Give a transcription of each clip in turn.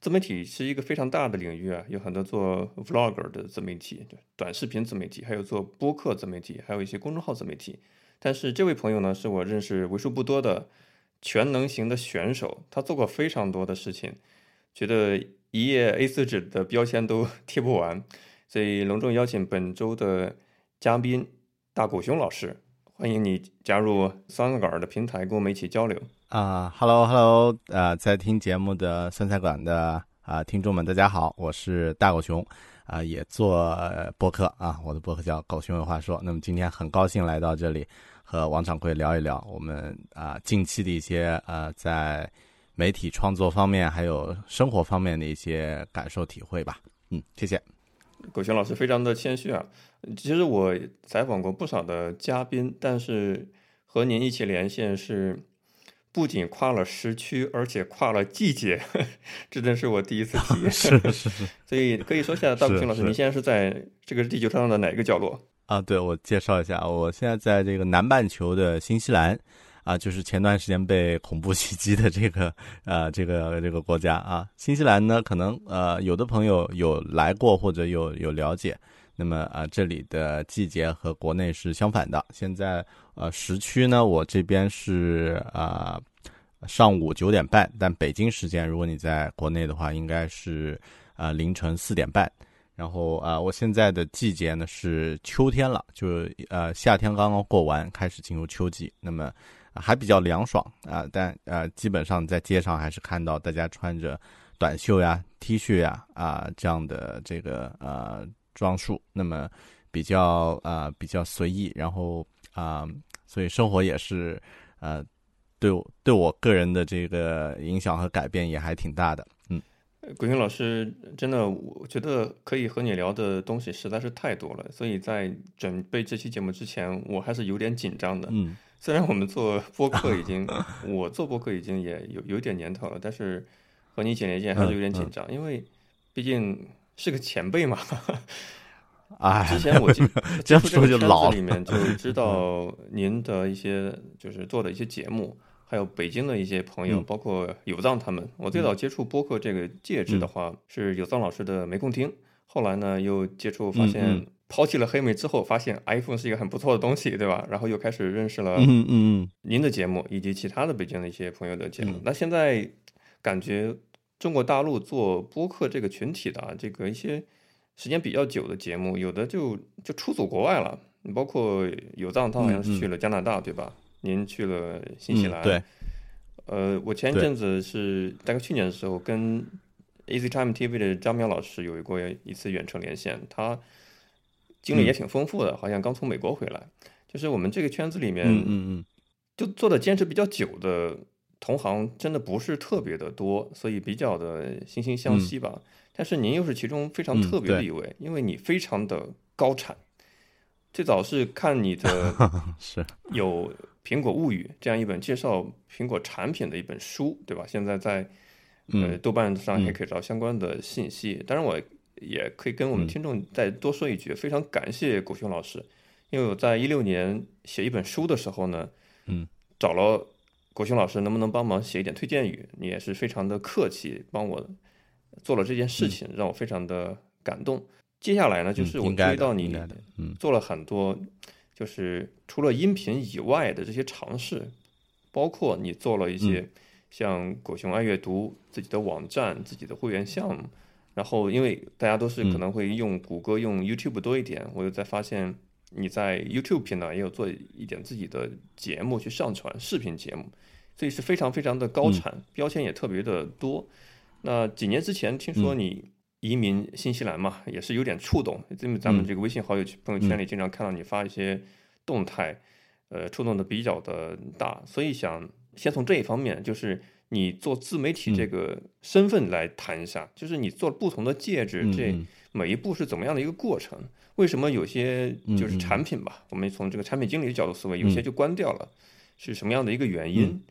自媒体是一个非常大的领域啊，有很多做 vlogger 的自媒体，短视频自媒体，还有做播客自媒体，还有一些公众号自媒体。但是这位朋友呢，是我认识为数不多的全能型的选手，他做过非常多的事情，觉得一页 A4 纸的标签都 贴不完，所以隆重邀请本周的嘉宾大狗熊老师，欢迎你加入三个杆的平台，跟我们一起交流。啊哈喽哈喽，呃，在听节目的酸菜馆的啊听众们，大家好，我是大狗熊，啊，也做播客啊，我的播客叫《狗熊有话说》。那么今天很高兴来到这里，和王掌柜聊一聊我们啊近期的一些呃在媒体创作方面，还有生活方面的一些感受体会吧。嗯，谢谢。狗熊老师非常的谦虚啊，其实我采访过不少的嘉宾，但是和您一起连线是。不仅跨了时区，而且跨了季节，这真是我第一次体验。是是是，所以可以说一下，大古星老师，您现在是在这个地球上的哪个角落？啊，对，我介绍一下，我现在在这个南半球的新西兰，啊，就是前段时间被恐怖袭击的这个呃这个这个国家啊。新西兰呢，可能呃有的朋友有来过或者有有了解。那么啊，这里的季节和国内是相反的。现在呃时区呢，我这边是啊上午九点半，但北京时间如果你在国内的话，应该是啊凌晨四点半。然后啊，我现在的季节呢是秋天了，就呃夏天刚刚过完，开始进入秋季。那么还比较凉爽啊，但呃基本上在街上还是看到大家穿着短袖呀、T 恤呀啊这样的这个呃。装束，那么比较啊比较随意，然后啊，所以生活也是呃，对我对我个人的这个影响和改变也还挺大的。嗯，鬼雄老师，真的，我觉得可以和你聊的东西实在是太多了，所以在准备这期节目之前，我还是有点紧张的。嗯，虽然我们做播客已经，我做播客已经也有有点年头了，但是和你一起连线还是有点紧张，因为毕竟。是个前辈嘛？哎，之前我进这样说就老里面就 知道您的一些就是做的一些节目，还有北京的一些朋友，包括有藏他们。我最早接触播客这个介质的话，是有藏老师的没空听。后来呢，又接触发现抛弃了黑莓之后，发现 iPhone 是一个很不错的东西，对吧？然后又开始认识了嗯嗯您的节目以及其他的北京的一些朋友的节目。那现在感觉。中国大陆做播客这个群体的这个一些时间比较久的节目，有的就就出走国外了。你包括有藏，他好像是去了加拿大，对吧？您去了新西兰。对。呃，我前一阵子是大概去年的时候，跟 Easy Time TV 的张淼老师有过一次远程连线，他经历也挺丰富的，好像刚从美国回来。就是我们这个圈子里面，嗯嗯嗯，就做的坚持比较久的。同行真的不是特别的多，所以比较的惺惺相惜吧。但是您又是其中非常特别的一位，因为你非常的高产。最早是看你的 是有《苹果物语》这样一本介绍苹果产品的一本书，对吧？现在在呃豆瓣上也可以找相关的信息。当然，我也可以跟我们听众再多说一句，非常感谢狗熊老师，因为我在一六年写一本书的时候呢，嗯，找了狗熊老师，能不能帮忙写一点推荐语？你也是非常的客气，帮我做了这件事情，让我非常的感动。接下来呢，就是我注意到你做了很多，就是除了音频以外的这些尝试，包括你做了一些像狗熊爱阅读自己的网站、自己的会员项目。然后，因为大家都是可能会用谷歌、用 YouTube 多一点，我又在发现你在 YouTube 频道也有做一点自己的节目去上传视频节目，所以是非常非常的高产，标签也特别的多。那几年之前听说你。移民新西兰嘛，也是有点触动。因为咱们这个微信好友朋友圈里经常看到你发一些动态，呃，触动的比较的大。所以想先从这一方面，就是你做自媒体这个身份来谈一下，就是你做不同的戒指，这每一步是怎么样的一个过程？为什么有些就是产品吧，我们从这个产品经理的角度思维，有些就关掉了，是什么样的一个原因？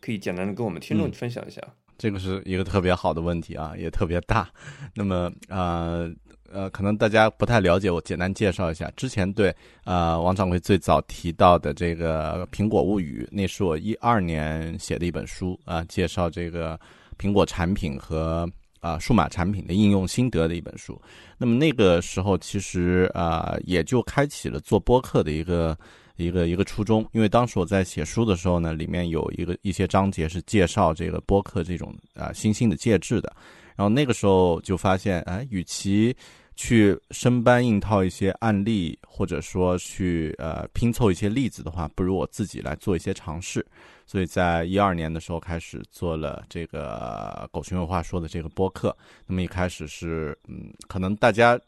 可以简单的跟我们听众分享一下。这个是一个特别好的问题啊，也特别大。那么，呃呃，可能大家不太了解，我简单介绍一下。之前对呃王掌柜最早提到的这个《苹果物语》，那是我一二年写的一本书啊，介绍这个苹果产品和啊数码产品的应用心得的一本书。那么那个时候，其实啊也就开启了做播客的一个。一个一个初衷，因为当时我在写书的时候呢，里面有一个一些章节是介绍这个播客这种啊新兴的介质的，然后那个时候就发现，哎，与其去生搬硬套一些案例，或者说去呃拼凑一些例子的话，不如我自己来做一些尝试。所以在一二年的时候开始做了这个狗熊有话说的这个播客。那么一开始是嗯，可能大家。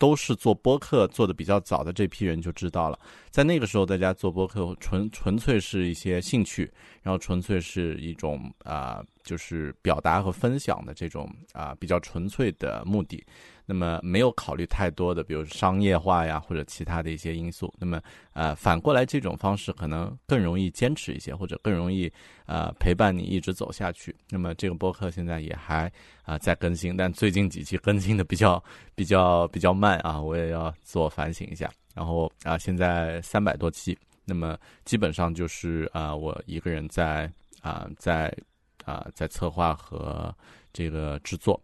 都是做播客做的比较早的这批人就知道了，在那个时候，大家做播客纯纯粹是一些兴趣，然后纯粹是一种啊，就是表达和分享的这种啊比较纯粹的目的。那么没有考虑太多的，比如商业化呀或者其他的一些因素。那么，呃，反过来这种方式可能更容易坚持一些，或者更容易呃陪伴你一直走下去。那么这个播客现在也还啊在更新，但最近几期更新的比较比较比较慢啊，我也要自我反省一下。然后啊，现在三百多期，那么基本上就是啊我一个人在啊在啊在策划和这个制作。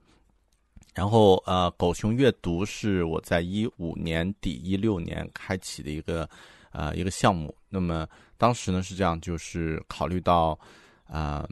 然后，呃，狗熊阅读是我在一五年底、一六年开启的一个，呃，一个项目。那么当时呢是这样，就是考虑到，嗯，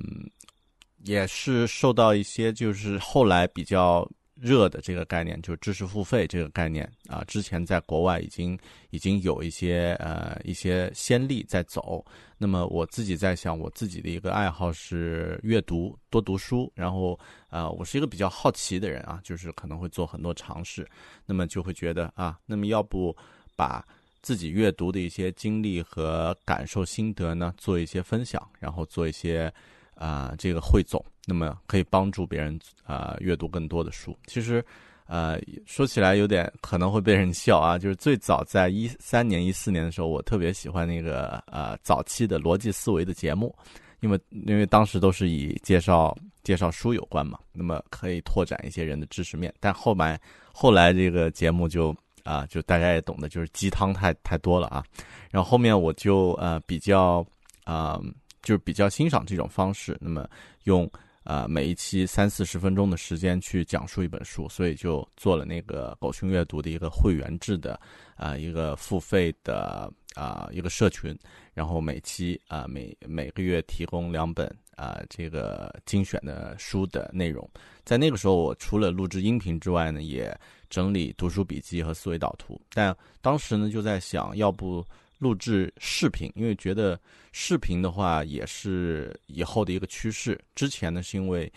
也是受到一些就是后来比较。热的这个概念就是知识付费这个概念啊，之前在国外已经已经有一些呃一些先例在走。那么我自己在想，我自己的一个爱好是阅读，多读书。然后啊，我是一个比较好奇的人啊，就是可能会做很多尝试。那么就会觉得啊，那么要不把自己阅读的一些经历和感受心得呢，做一些分享，然后做一些。啊，这个汇总，那么可以帮助别人啊阅读更多的书。其实，呃，说起来有点可能会被人笑啊，就是最早在一三年、一四年的时候，我特别喜欢那个呃早期的逻辑思维的节目，因为因为当时都是以介绍介绍书有关嘛，那么可以拓展一些人的知识面。但后来后来这个节目就啊，就大家也懂得，就是鸡汤太太多了啊。然后后面我就呃比较啊。就是比较欣赏这种方式，那么用啊每一期三四十分钟的时间去讲述一本书，所以就做了那个狗熊阅读的一个会员制的啊一个付费的啊一个社群，然后每期啊每每个月提供两本啊这个精选的书的内容，在那个时候我除了录制音频之外呢，也整理读书笔记和思维导图，但当时呢就在想，要不。录制视频，因为觉得视频的话也是以后的一个趋势。之前呢，是因为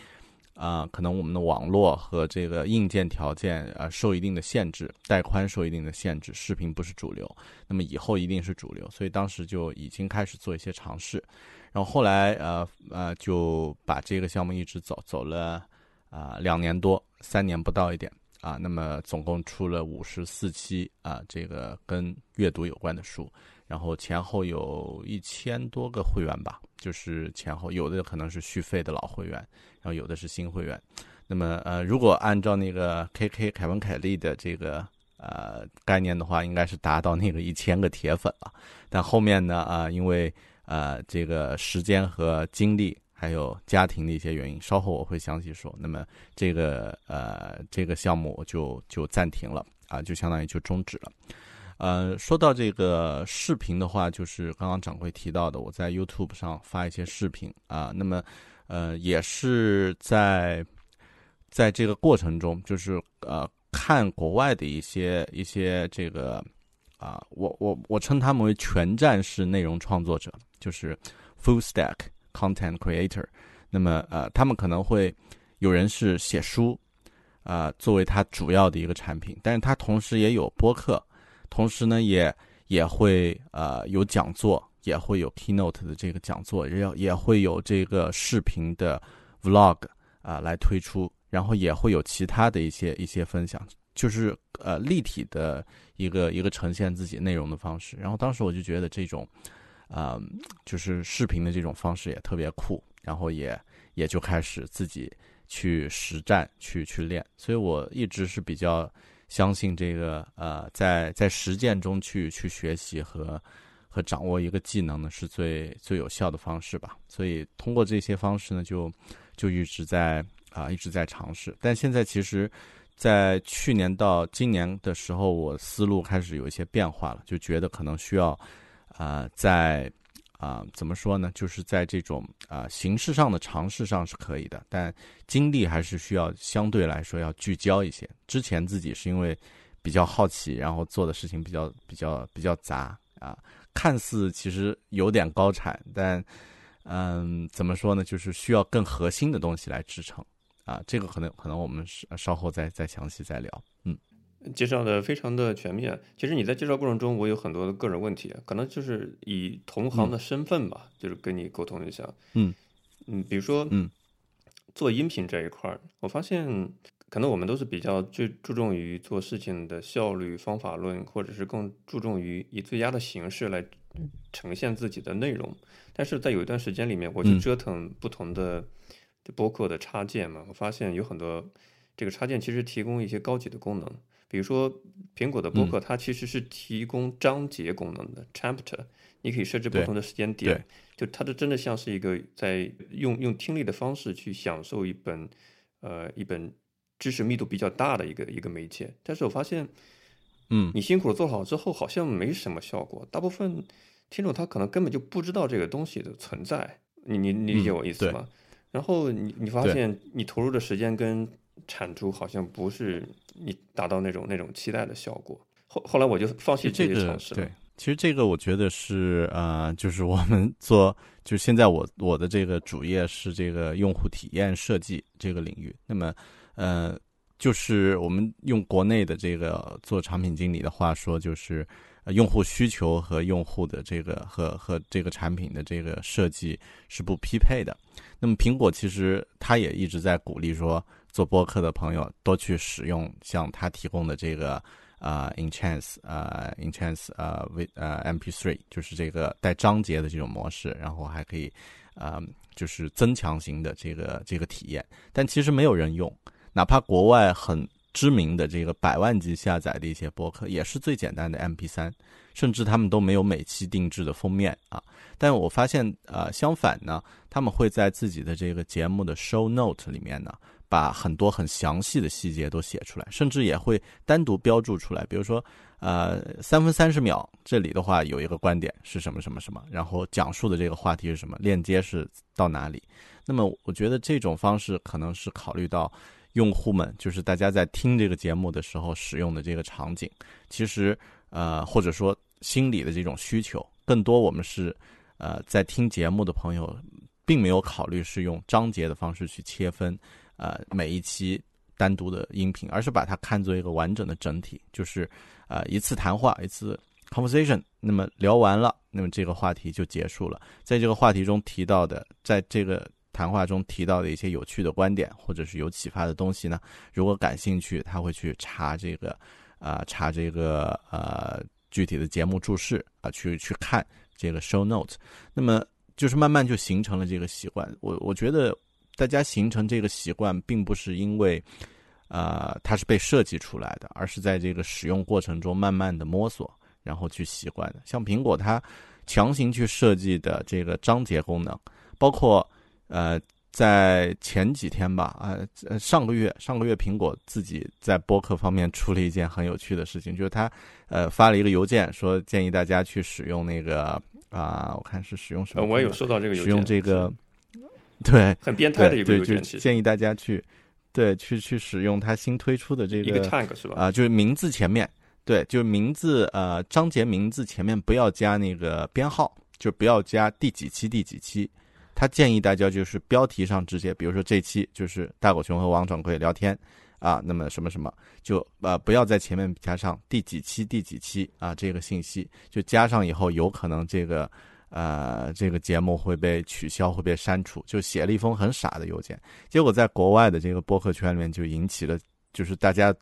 啊，可能我们的网络和这个硬件条件啊受一定的限制，带宽受一定的限制，视频不是主流。那么以后一定是主流，所以当时就已经开始做一些尝试。然然后后来呃呃就把这个项目一直走走了啊两年多，三年不到一点啊。那么总共出了五十四期啊，这个跟阅读有关的书。然后前后有一千多个会员吧，就是前后有的可能是续费的老会员，然后有的是新会员。那么呃，如果按照那个 K K 凯文凯利的这个呃概念的话，应该是达到那个一千个铁粉了。但后面呢啊，因为呃这个时间和精力还有家庭的一些原因，稍后我会详细说。那么这个呃这个项目就就暂停了啊，就相当于就终止了。呃，说到这个视频的话，就是刚刚掌柜提到的，我在 YouTube 上发一些视频啊。那么，呃，也是在在这个过程中，就是呃，看国外的一些一些这个啊，我我我称他们为全站式内容创作者，就是 Full Stack Content Creator。那么，呃，他们可能会有人是写书啊，作为他主要的一个产品，但是他同时也有播客。同时呢，也也会呃有讲座，也会有 keynote 的这个讲座，也要也会有这个视频的 vlog 啊来推出，然后也会有其他的一些一些分享，就是呃立体的一个一个呈现自己内容的方式。然后当时我就觉得这种啊就是视频的这种方式也特别酷，然后也也就开始自己去实战去去练，所以我一直是比较。相信这个呃，在在实践中去去学习和和掌握一个技能呢，是最最有效的方式吧。所以通过这些方式呢，就就一直在啊一直在尝试。但现在其实，在去年到今年的时候，我思路开始有一些变化了，就觉得可能需要啊在。啊，怎么说呢？就是在这种啊形式上的尝试上是可以的，但精力还是需要相对来说要聚焦一些。之前自己是因为比较好奇，然后做的事情比较比较比较杂啊，看似其实有点高产，但嗯，怎么说呢？就是需要更核心的东西来支撑啊。这个可能可能我们稍稍后再再详细再聊，介绍的非常的全面。其实你在介绍过程中，我有很多的个人问题，可能就是以同行的身份吧，就是跟你沟通一下。嗯嗯，比如说，嗯，做音频这一块儿，我发现可能我们都是比较最注重于做事情的效率、方法论，或者是更注重于以最佳的形式来呈现自己的内容。但是在有一段时间里面，我去折腾不同的播客的插件嘛，我发现有很多这个插件其实提供一些高级的功能。比如说，苹果的播客它其实是提供章节功能的 chapter，你可以设置不同的时间点，就它的真的像是一个在用用听力的方式去享受一本呃一本知识密度比较大的一个一个媒介。但是我发现，嗯，你辛苦做好之后好像没什么效果，大部分听众他可能根本就不知道这个东西的存在。你你你理解我意思吗？然后你你发现你投入的时间跟产出好像不是你达到那种那种期待的效果，后后来我就放弃这个尝试。对，其实这个我觉得是呃，就是我们做，就现在我我的这个主业是这个用户体验设计这个领域。那么，呃，就是我们用国内的这个做产品经理的话说，就是用户需求和用户的这个和和这个产品的这个设计是不匹配的。那么苹果其实它也一直在鼓励说。做播客的朋友多去使用像他提供的这个啊，Enhance 啊，Enhance 啊，V 呃，MP3 就是这个带章节的这种模式，然后还可以啊，就是增强型的这个这个体验。但其实没有人用，哪怕国外很知名的这个百万级下载的一些播客，也是最简单的 MP3，甚至他们都没有每期定制的封面啊。但我发现啊，相反呢，他们会在自己的这个节目的 Show Note 里面呢。把很多很详细的细节都写出来，甚至也会单独标注出来。比如说，呃，三分三十秒这里的话有一个观点是什么什么什么，然后讲述的这个话题是什么，链接是到哪里。那么，我觉得这种方式可能是考虑到用户们，就是大家在听这个节目的时候使用的这个场景。其实，呃，或者说心理的这种需求，更多我们是，呃，在听节目的朋友，并没有考虑是用章节的方式去切分。呃，每一期单独的音频，而是把它看作一个完整的整体，就是呃一次谈话，一次 conversation，那么聊完了，那么这个话题就结束了。在这个话题中提到的，在这个谈话中提到的一些有趣的观点，或者是有启发的东西呢，如果感兴趣，他会去查这个，啊，查这个呃具体的节目注释啊，去去看这个 show note。那么就是慢慢就形成了这个习惯。我我觉得大家形成这个习惯，并不是因为。呃，它是被设计出来的，而是在这个使用过程中慢慢的摸索，然后去习惯的。像苹果，它强行去设计的这个章节功能，包括呃，在前几天吧，啊，上个月，上个月苹果自己在播客方面出了一件很有趣的事情，就是它呃发了一个邮件，说建议大家去使用那个啊，我看是使用什么？我也有收到这个邮件，使用这个，对，很变态的一个邮件，建议大家去。对，去去使用它新推出的这个一个 tag 是吧？啊，就是名字前面，对，就是名字呃章节名字前面不要加那个编号，就不要加第几期第几期。他建议大家就是标题上直接，比如说这期就是大狗熊和王掌柜聊天啊，那么什么什么就呃不要在前面加上第几期第几期啊这个信息，就加上以后有可能这个。呃，这个节目会被取消，会被删除，就写了一封很傻的邮件，结果在国外的这个播客圈里面就引起了，就是大家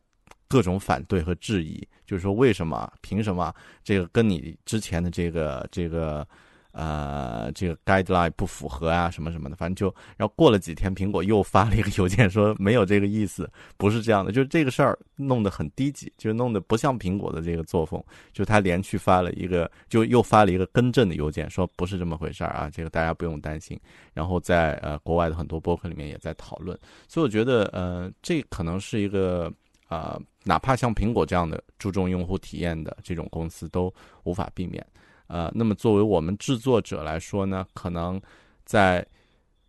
各种反对和质疑，就是说为什么，凭什么这个跟你之前的这个这个。呃，这个 guideline 不符合啊，什么什么的，反正就，然后过了几天，苹果又发了一个邮件说没有这个意思，不是这样的，就是这个事儿弄得很低级，就弄得不像苹果的这个作风，就他连续发了一个，就又发了一个更正的邮件，说不是这么回事儿啊，这个大家不用担心。然后在呃国外的很多博客里面也在讨论，所以我觉得呃这可能是一个啊，哪怕像苹果这样的注重用户体验的这种公司都无法避免。呃，那么作为我们制作者来说呢，可能在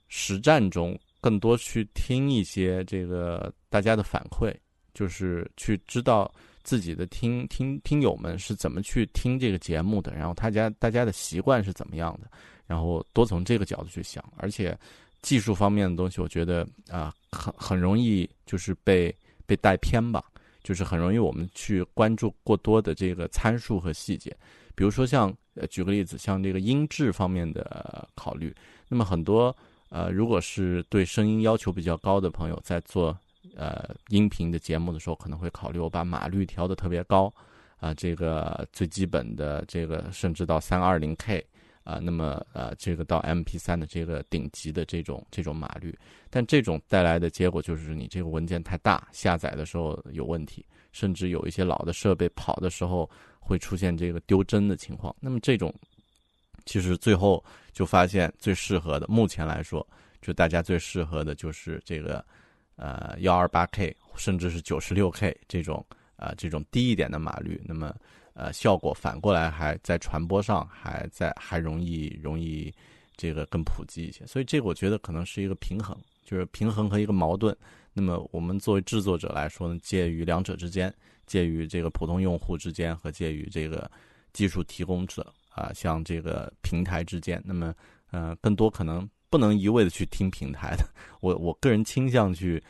实战中更多去听一些这个大家的反馈，就是去知道自己的听听听友们是怎么去听这个节目的，然后大家大家的习惯是怎么样的，然后多从这个角度去想。而且技术方面的东西，我觉得啊，很很容易就是被被带偏吧，就是很容易我们去关注过多的这个参数和细节。比如说像呃，举个例子，像这个音质方面的考虑，那么很多呃，如果是对声音要求比较高的朋友，在做呃音频的节目的时候，可能会考虑我把码率调的特别高啊，这个最基本的这个甚至到三二零 K 啊，那么呃这个到 MP 三的这个顶级的这种这种码率，但这种带来的结果就是你这个文件太大，下载的时候有问题，甚至有一些老的设备跑的时候。会出现这个丢帧的情况，那么这种其实最后就发现最适合的，目前来说，就大家最适合的就是这个呃幺二八 K 甚至是九十六 K 这种呃这种低一点的码率，那么呃效果反过来还在传播上还在还容易容易这个更普及一些，所以这个我觉得可能是一个平衡，就是平衡和一个矛盾。那么我们作为制作者来说呢，介于两者之间。介于这个普通用户之间和介于这个技术提供者啊，像这个平台之间，那么呃，更多可能不能一味的去听平台的。我我个人倾向去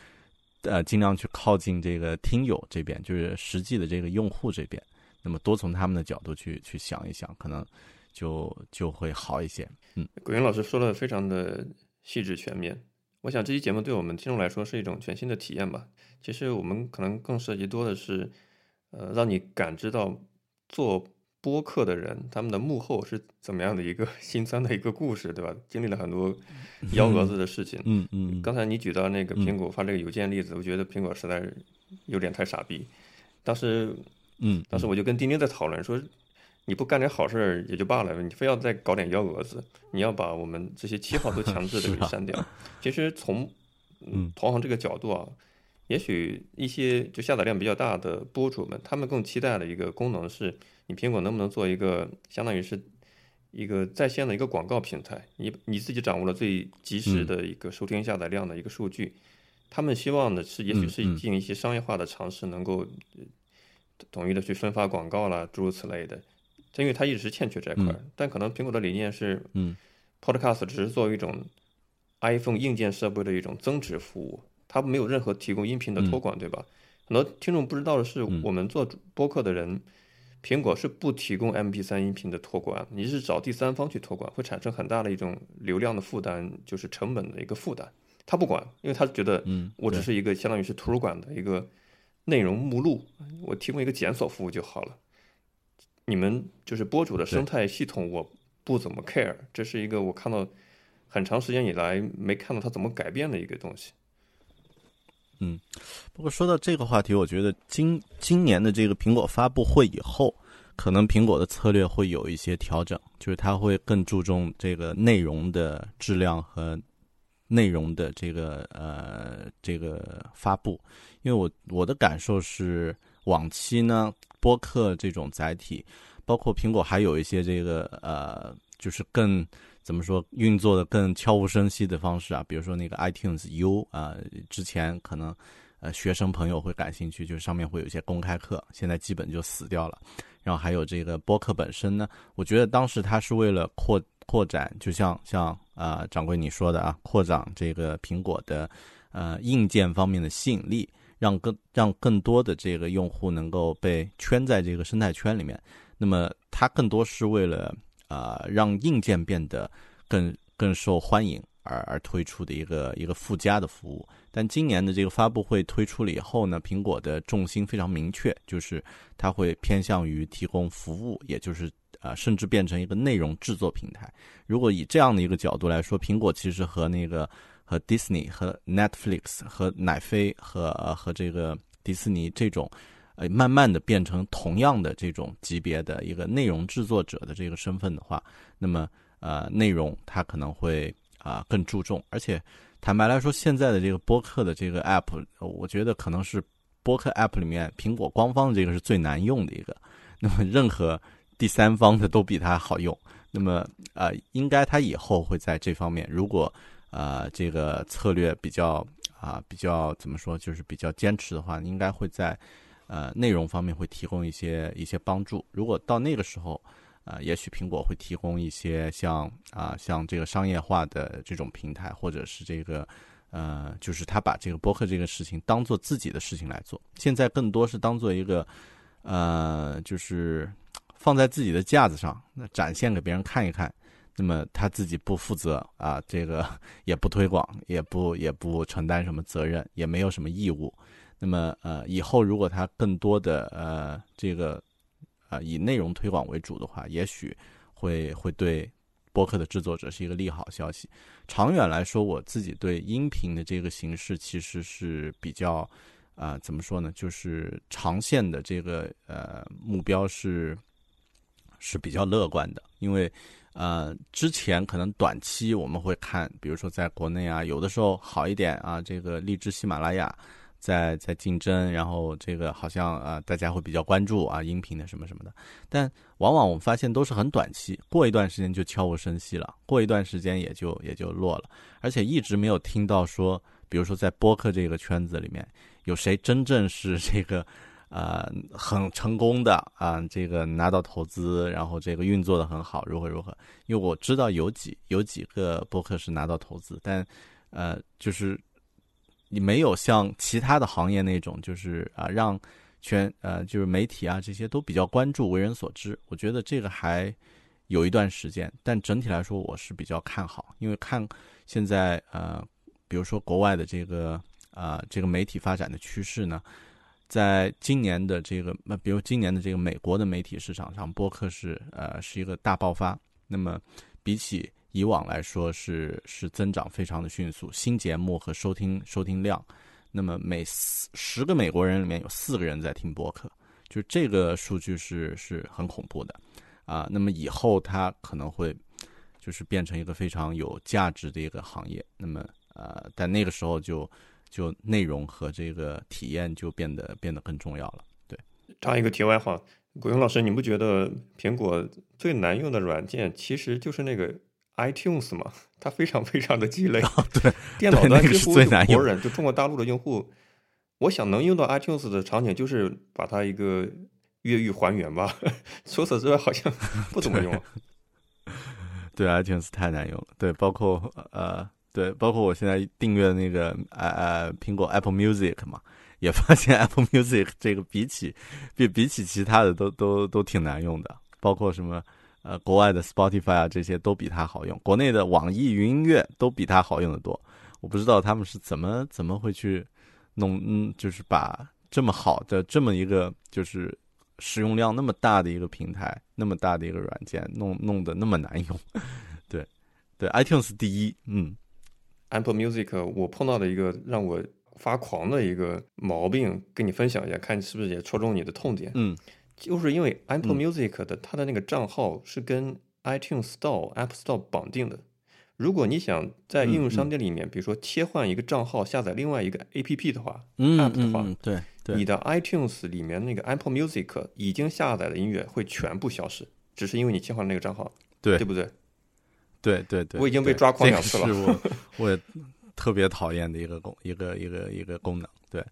呃，尽量去靠近这个听友这边，就是实际的这个用户这边。那么多从他们的角度去去想一想，可能就就会好一些。嗯，古云老师说的非常的细致全面。我想这期节目对我们听众来说是一种全新的体验吧。其实我们可能更涉及多的是。呃，让你感知到做播客的人他们的幕后是怎么样的一个 心酸的一个故事，对吧？经历了很多幺蛾子的事情。嗯嗯。刚才你举到那个苹果发这个邮件例子，我觉得苹果实在是有点太傻逼。当时，嗯，当时我就跟丁丁在讨论说，你不干点好事儿也就罢了，你非要再搞点幺蛾子，你要把我们这些七号都强制的 给删掉。其实从 嗯同行这个角度啊。也许一些就下载量比较大的播主们，他们更期待的一个功能是，你苹果能不能做一个相当于是一个在线的一个广告平台，你你自己掌握了最及时的一个收听下载量的一个数据。他们希望的是，也许是进行一些商业化的尝试，能够统一的去分发广告啦，诸如此类的。因为它一直欠缺这块，但可能苹果的理念是，嗯，Podcast 只是作为一种 iPhone 硬件设备的一种增值服务。它没有任何提供音频的托管，对吧？很多听众不知道的是，我们做播客的人，苹果是不提供 MP3 音频的托管，你是找第三方去托管，会产生很大的一种流量的负担，就是成本的一个负担。他不管，因为他觉得，嗯，我只是一个相当于是图书馆的一个内容目录，我提供一个检索服务就好了。你们就是播主的生态系统，我不怎么 care，这是一个我看到很长时间以来没看到它怎么改变的一个东西。嗯，不过说到这个话题，我觉得今今年的这个苹果发布会以后，可能苹果的策略会有一些调整，就是它会更注重这个内容的质量和内容的这个呃这个发布。因为我我的感受是，往期呢播客这种载体，包括苹果还有一些这个呃，就是更。怎么说运作的更悄无声息的方式啊？比如说那个 iTunes U 啊，之前可能呃学生朋友会感兴趣，就上面会有一些公开课，现在基本就死掉了。然后还有这个播客本身呢，我觉得当时它是为了扩扩展，就像像啊掌柜你说的啊，扩展这个苹果的呃硬件方面的吸引力，让更让更多的这个用户能够被圈在这个生态圈里面。那么它更多是为了。啊，让硬件变得更更受欢迎而而推出的一个一个附加的服务。但今年的这个发布会推出了以后呢，苹果的重心非常明确，就是它会偏向于提供服务，也就是啊，甚至变成一个内容制作平台。如果以这样的一个角度来说，苹果其实和那个和 Disney、和 Netflix、和奈飞、和和这个迪士尼这种。呃，慢慢的变成同样的这种级别的一个内容制作者的这个身份的话，那么呃，内容它可能会啊更注重。而且坦白来说，现在的这个播客的这个 app，我觉得可能是播客 app 里面苹果官方的这个是最难用的一个。那么任何第三方的都比它好用。那么呃，应该它以后会在这方面，如果啊这个策略比较啊比较怎么说，就是比较坚持的话，应该会在。呃，内容方面会提供一些一些帮助。如果到那个时候，呃，也许苹果会提供一些像啊像这个商业化的这种平台，或者是这个呃，就是他把这个播客这个事情当做自己的事情来做。现在更多是当做一个呃，就是放在自己的架子上，那展现给别人看一看。那么他自己不负责啊，这个 也不推广，也不也不承担什么责任，也没有什么义务。那么，呃，以后如果他更多的呃这个，呃以内容推广为主的话，也许会会对播客的制作者是一个利好消息。长远来说，我自己对音频的这个形式其实是比较，啊，怎么说呢？就是长线的这个呃目标是是比较乐观的，因为呃之前可能短期我们会看，比如说在国内啊，有的时候好一点啊，这个荔枝、喜马拉雅。在在竞争，然后这个好像啊，大家会比较关注啊，音频的什么什么的，但往往我们发现都是很短期，过一段时间就悄无声息了，过一段时间也就也就落了，而且一直没有听到说，比如说在播客这个圈子里面，有谁真正是这个呃很成功的啊，这个拿到投资，然后这个运作的很好，如何如何？因为我知道有几有几个播客是拿到投资，但呃就是。你没有像其他的行业那种，就是啊，让全呃，就是媒体啊这些都比较关注、为人所知。我觉得这个还有一段时间，但整体来说我是比较看好，因为看现在呃，比如说国外的这个啊这个媒体发展的趋势呢，在今年的这个那比如今年的这个美国的媒体市场上，播客是呃是一个大爆发。那么比起以往来说是是增长非常的迅速，新节目和收听收听量，那么每四十个美国人里面有四个人在听播客，就这个数据是是很恐怖的，啊，那么以后它可能会就是变成一个非常有价值的一个行业，那么呃，但那个时候就就内容和这个体验就变得变得更重要了。对，插一个题外话，古勇老师，你不觉得苹果最难用的软件其实就是那个？iTunes 吗，它非常非常的鸡肋。对，电脑端几乎最难国人就中国大陆的用户，我想能用到 iTunes 的场景，就是把它一个越狱还原吧。除此之外，好像不怎么用。对，iTunes 太难用了。对，包括呃，对，包括我现在订阅的那个呃呃苹果 Apple Music 嘛，也发现 Apple Music 这个比起比比起其他的都都都挺难用的，包括什么呃国外的 Spotify 啊这些都比它好用，国内的网易云音乐都比它好用的多。我不知道他们是怎么怎么会去弄，嗯，就是把这么好的这么一个就是使用量那么大的一个平台，那么大的一个软件弄弄得那么难用。对对，iTunes 第一，嗯，Apple Music 我碰到的一个让我。发狂的一个毛病，跟你分享一下，看是不是也戳中你的痛点。嗯，就是因为 Apple Music 的它的那个账号是跟 iTunes Store、App Store 绑定的。如果你想在应用商店里面，比如说切换一个账号下载另外一个 APP 的话，App 的话，对对，你的 iTunes 里面那个 Apple Music 已经下载的音乐会全部消失，只是因为你切换了那个账号，对对不对？对对对，我已经被抓狂两次了，我我。特别讨厌的一个功一个一个一个功能，对，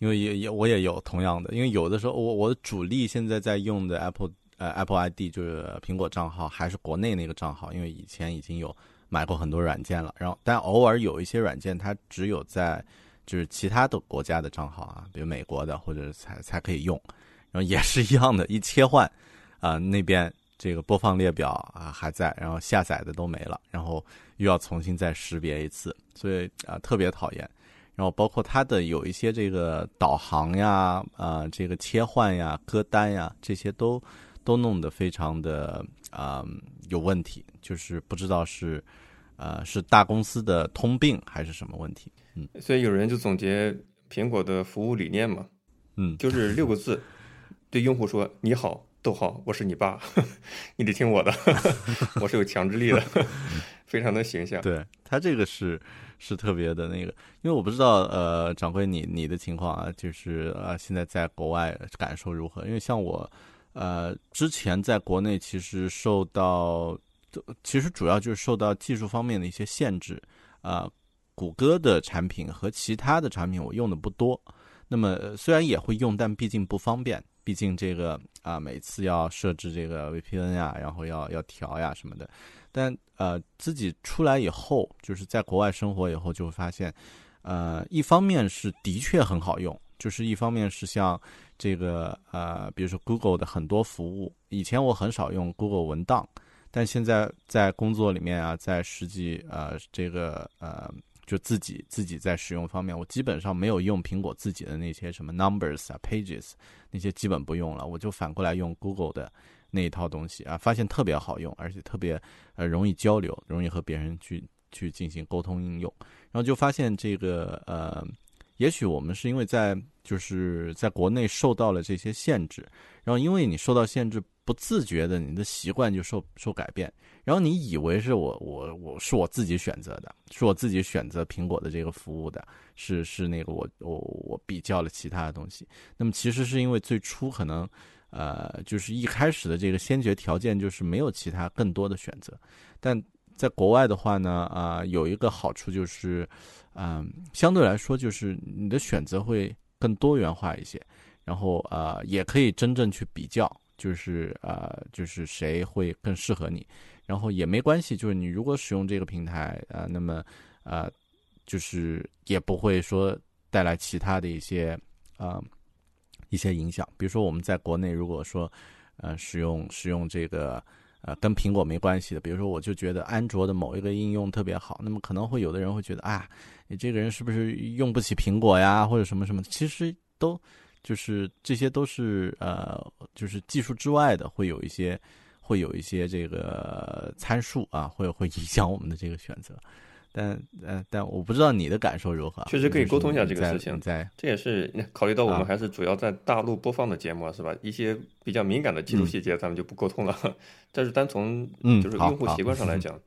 因为也也我也有同样的，因为有的时候我我的主力现在在用的 Apple 呃 Apple ID 就是苹果账号还是国内那个账号，因为以前已经有买过很多软件了，然后但偶尔有一些软件它只有在就是其他的国家的账号啊，比如美国的或者才才可以用，然后也是一样的，一切换啊那边。这个播放列表啊还在，然后下载的都没了，然后又要重新再识别一次，所以啊特别讨厌。然后包括它的有一些这个导航呀、啊这个切换呀、歌单呀这些都都弄得非常的啊有问题，就是不知道是呃是大公司的通病还是什么问题。嗯，所以有人就总结苹果的服务理念嘛，嗯，就是六个字，对用户说你好。逗号，我是你爸，你得听我的，我是有强制力的，非常的形象。对他这个是是特别的那个，因为我不知道呃，掌柜你你的情况啊，就是呃现在在国外感受如何？因为像我呃之前在国内其实受到，其实主要就是受到技术方面的一些限制啊，谷歌的产品和其他的产品我用的不多，那么虽然也会用，但毕竟不方便。毕竟这个啊，每次要设置这个 VPN 呀，然后要要调呀什么的。但呃，自己出来以后，就是在国外生活以后，就会发现，呃，一方面是的确很好用，就是一方面是像这个呃，比如说 Google 的很多服务，以前我很少用 Google 文档，但现在在工作里面啊，在实际呃这个呃。就自己自己在使用方面，我基本上没有用苹果自己的那些什么 Numbers 啊、Pages 那些基本不用了，我就反过来用 Google 的那一套东西啊，发现特别好用，而且特别呃容易交流，容易和别人去去进行沟通应用。然后就发现这个呃，也许我们是因为在就是在国内受到了这些限制，然后因为你受到限制。不自觉的，你的习惯就受受改变，然后你以为是我我我是我自己选择的，是我自己选择苹果的这个服务的，是是那个我我我比较了其他的东西，那么其实是因为最初可能，呃，就是一开始的这个先决条件就是没有其他更多的选择，但在国外的话呢，啊，有一个好处就是，嗯，相对来说就是你的选择会更多元化一些，然后啊，也可以真正去比较。就是呃，就是谁会更适合你，然后也没关系。就是你如果使用这个平台啊，那么呃，就是也不会说带来其他的一些啊一些影响。比如说我们在国内，如果说呃使用使用这个呃跟苹果没关系的，比如说我就觉得安卓的某一个应用特别好，那么可能会有的人会觉得啊，你这个人是不是用不起苹果呀，或者什么什么？其实都。就是这些都是呃，就是技术之外的，会有一些，会有一些这个参数啊，会会影响我们的这个选择。但呃，但我不知道你的感受如何。确实可以沟通一下这个事情。在这也是考虑到我们还是主要在大陆播放的节目是吧？一些比较敏感的技术细节，咱们就不沟通了。但是单从就是用户习惯上来讲，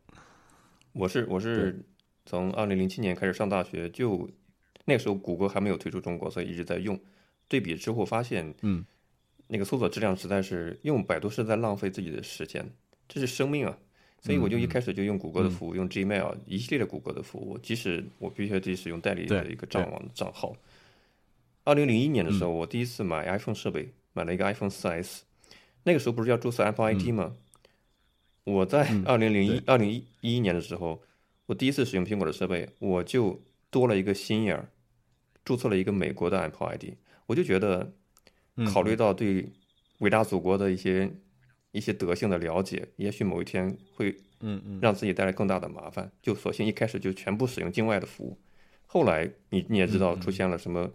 我是我是从二零零七年开始上大学，就那个时候谷歌还没有退出中国，所以一直在用。对比之后发现，嗯，那个搜索质量实在是用百度是在浪费自己的时间，这是生命啊！所以我就一开始就用谷歌的服务，用 Gmail 一系列的谷歌的服务，即使我必须要自己使用代理的一个账网账号。二零零一年的时候，我第一次买 iPhone 设备，买了一个 iPhone 四 S，那个时候不是要注册 Apple ID 吗？我在二零零一二零一一年的时候，我第一次使用苹果的设备，我就多了一个心眼儿。注册了一个美国的 Apple ID，我就觉得，考虑到对伟大祖国的一些一些德性的了解，也许某一天会，嗯嗯，让自己带来更大的麻烦，就索性一开始就全部使用境外的服务。后来你你也知道，出现了什么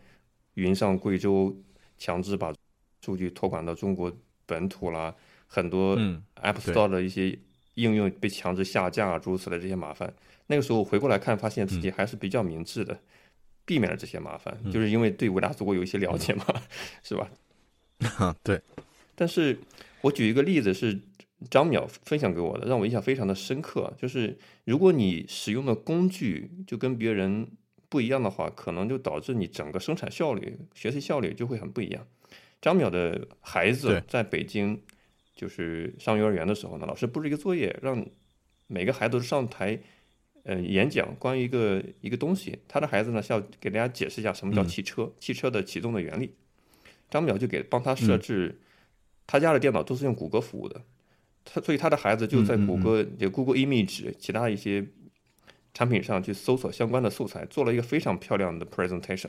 云上贵州强制把数据托管到中国本土啦，很多 App Store 的一些应用被强制下架啊，诸如此类这些麻烦。那个时候回过来看，发现自己还是比较明智的，避免了这些麻烦，就是因为对伟大祖国有一些了解嘛，是吧？对。但是我举一个例子是张淼分享给我的，让我印象非常的深刻，就是如果你使用的工具就跟别人。不一样的话，可能就导致你整个生产效率、学习效率就会很不一样。张淼的孩子在北京就是上幼儿园的时候呢，老师布置一个作业，让每个孩子都上台，呃，演讲关于一个一个东西。他的孩子呢是要给大家解释一下什么叫汽车，汽车的启动的原理。张淼就给帮他设置，他家的电脑都是用谷歌服务的，他所以他的孩子就在谷歌就 Google Image 其他一些。产品上去搜索相关的素材，做了一个非常漂亮的 presentation，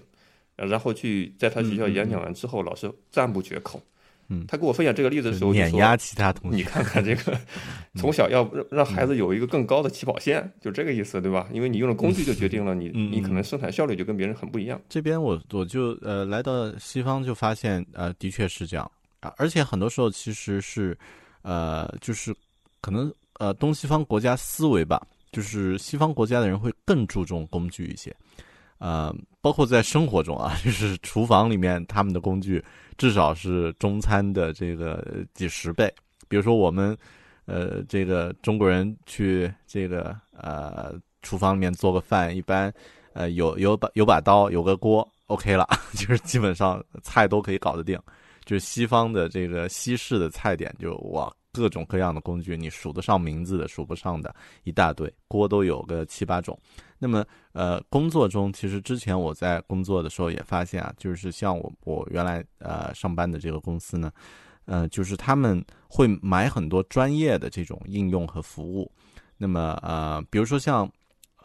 然后去在他学校演讲完之后，老师赞不绝口。嗯，他跟我分享这个例子的时候，碾压其他同学。你看看这个，从小要让让孩子有一个更高的起跑线，就这个意思，对吧？因为你用的工具就决定了你你可能生产效率就跟别人很不一样。这边我我就呃来到西方就发现呃的确是这样啊，而且很多时候其实是呃就是可能呃东西方国家思维吧。就是西方国家的人会更注重工具一些，呃，包括在生活中啊，就是厨房里面他们的工具至少是中餐的这个几十倍。比如说我们，呃，这个中国人去这个呃厨房里面做个饭，一般呃有有把有把刀，有个锅，OK 了，就是基本上菜都可以搞得定。就是西方的这个西式的菜点，就哇。各种各样的工具，你数得上名字的，数不上的一大堆，锅都有个七八种。那么，呃，工作中其实之前我在工作的时候也发现啊，就是像我我原来呃上班的这个公司呢，呃，就是他们会买很多专业的这种应用和服务。那么，呃，比如说像，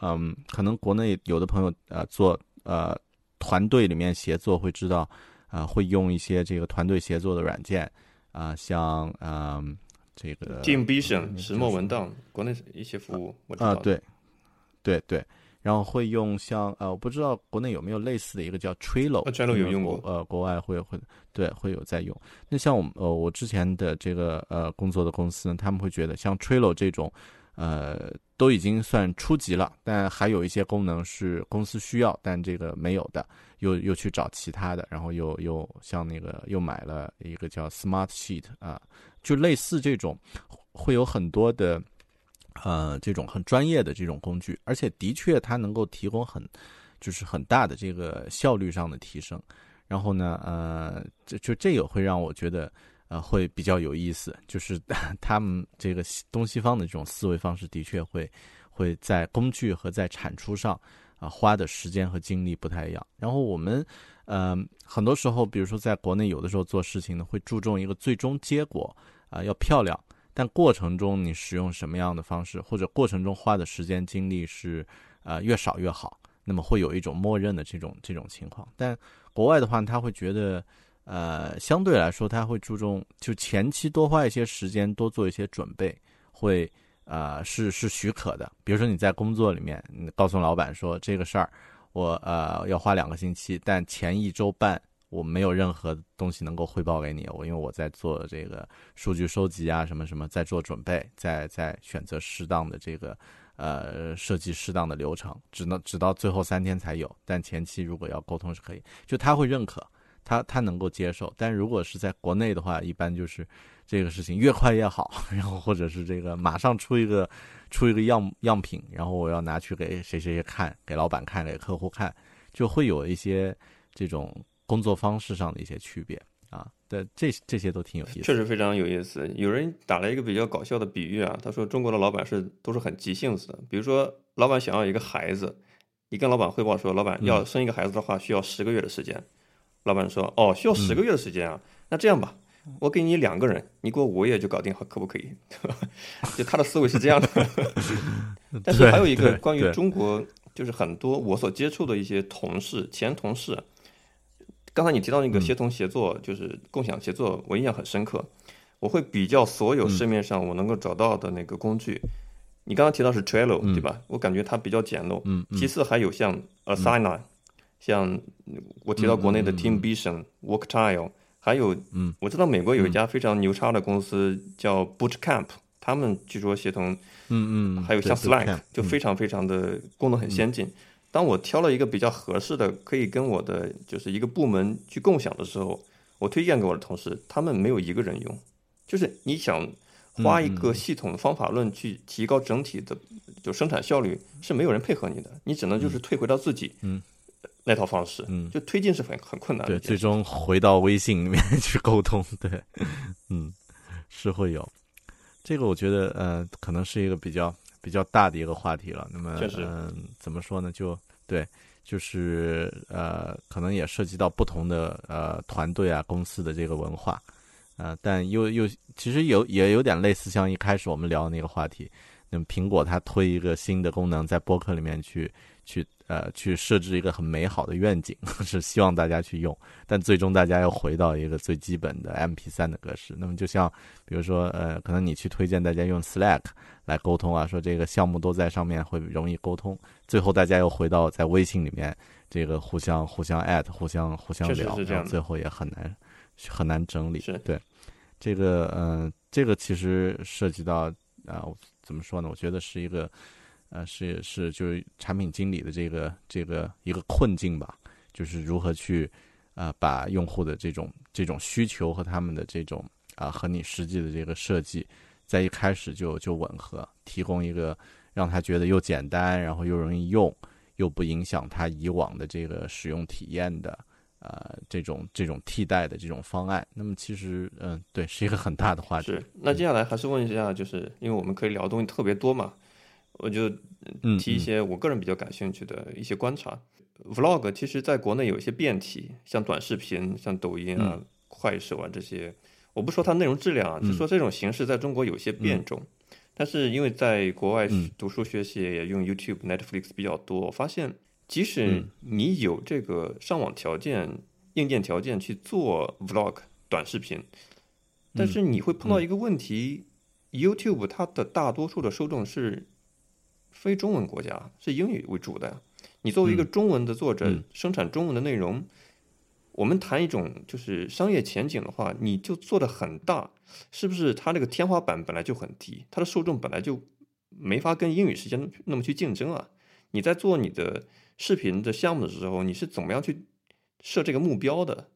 嗯，可能国内有的朋友呃做呃团队里面协作会知道，啊，会用一些这个团队协作的软件啊，像嗯。这个 Team Vision 石墨文档，国内一些服务我知道。啊，对，对对，然后会用像呃，我不知道国内有没有类似的一个叫 Trello，Trello 有用过，呃，国外会会对会有在用。那像我们呃，我之前的这个呃工作的公司呢，他们会觉得像 Trello 这种，呃，都已经算初级了，但还有一些功能是公司需要，但这个没有的，又又去找其他的，然后又又像那个又买了一个叫 Smart Sheet 啊。就类似这种，会有很多的，呃，这种很专业的这种工具，而且的确它能够提供很，就是很大的这个效率上的提升。然后呢，呃，就就这个会让我觉得，呃，会比较有意思，就是 他们这个东西方的这种思维方式的确会会在工具和在产出上啊花的时间和精力不太一样。然后我们。嗯，很多时候，比如说在国内，有的时候做事情呢，会注重一个最终结果啊，要漂亮。但过程中你使用什么样的方式，或者过程中花的时间精力是呃越少越好，那么会有一种默认的这种这种情况。但国外的话，他会觉得呃相对来说，他会注重就前期多花一些时间，多做一些准备，会呃是是许可的。比如说你在工作里面，你告诉老板说这个事儿。我呃要花两个星期，但前一周半我没有任何东西能够汇报给你，我因为我在做这个数据收集啊什么什么，在做准备，在在选择适当的这个呃设计适当的流程，只能直到最后三天才有，但前期如果要沟通是可以，就他会认可，他他能够接受，但如果是在国内的话，一般就是这个事情越快越好，然后或者是这个马上出一个。出一个样样品，然后我要拿去给谁谁谁看，给老板看，给客户看，就会有一些这种工作方式上的一些区别啊。对，这这些都挺有意思，确实非常有意思。有人打了一个比较搞笑的比喻啊，他说中国的老板是都是很急性子的。比如说，老板想要一个孩子，你跟老板汇报说，老板要生一个孩子的话，需要十个月的时间。老板说，哦，需要十个月的时间啊，那这样吧。我给你两个人，你给我五个月就搞定，好，可不可以？就他的思维是这样的。但是还有一个关于中国就是很多我所接触的一些同事、前同事，刚才你提到那个协同协作，就是共享协作，我印象很深刻。我会比较所有市面上我能够找到的那个工具。你刚刚提到是 Trello 对吧？我感觉它比较简陋。嗯。其次还有像 Asana，像我提到国内的 Teamvision、Worktile，还有嗯，我知道美国有一家非常牛叉的公司叫 Bootcamp，他们据说协同，嗯嗯，还有像 Slack 就非常非常的功能很先进。当我挑了一个比较合适的，可以跟我的就是一个部门去共享的时候，我推荐给我的同事，他们没有一个人用。就是你想花一个系统的方法论去提高整体的就生产效率，是没有人配合你的，你只能就是退回到自己嗯。那套方式，嗯，就推进是很很困难的。对，最终回到微信里面 去沟通，对，嗯，是会有。这个，我觉得呃，可能是一个比较比较大的一个话题了。那么，嗯，怎么说呢？就对，就是呃，可能也涉及到不同的呃团队啊、公司的这个文化。啊，但又又其实有也有点类似，像一开始我们聊的那个话题，那么苹果它推一个新的功能，在播客里面去去呃去设置一个很美好的愿景，是希望大家去用，但最终大家又回到一个最基本的 MP3 的格式。那么就像比如说呃，可能你去推荐大家用 Slack 来沟通啊，说这个项目都在上面会容易沟通，最后大家又回到在微信里面这个互相互相 at 互相互相聊，最后也很难很难整理，对。这个嗯，这个其实涉及到啊，怎么说呢？我觉得是一个呃，是是就是产品经理的这个这个一个困境吧，就是如何去啊把用户的这种这种需求和他们的这种啊和你实际的这个设计在一开始就就吻合，提供一个让他觉得又简单，然后又容易用，又不影响他以往的这个使用体验的。呃，这种这种替代的这种方案，那么其实，嗯，对，是一个很大的话题。是，那接下来还是问一下，就是因为我们可以聊的东西特别多嘛，我就提一些我个人比较感兴趣的一些观察。Vlog 其实在国内有一些变体，像短视频、像抖音啊、快手啊这些，我不说它内容质量啊，就说这种形式在中国有些变种。但是因为在国外读书学习也用 YouTube、Netflix 比较多，我发现。即使你有这个上网条件、硬件条件去做 vlog 短视频，但是你会碰到一个问题：YouTube 它的大多数的受众是非中文国家，是英语为主的。你作为一个中文的作者，生产中文的内容，我们谈一种就是商业前景的话，你就做的很大，是不是？它这个天花板本来就很低，它的受众本来就没法跟英语世界那么去竞争啊！你在做你的。视频的项目的时候，你是怎么样去设这个目标的？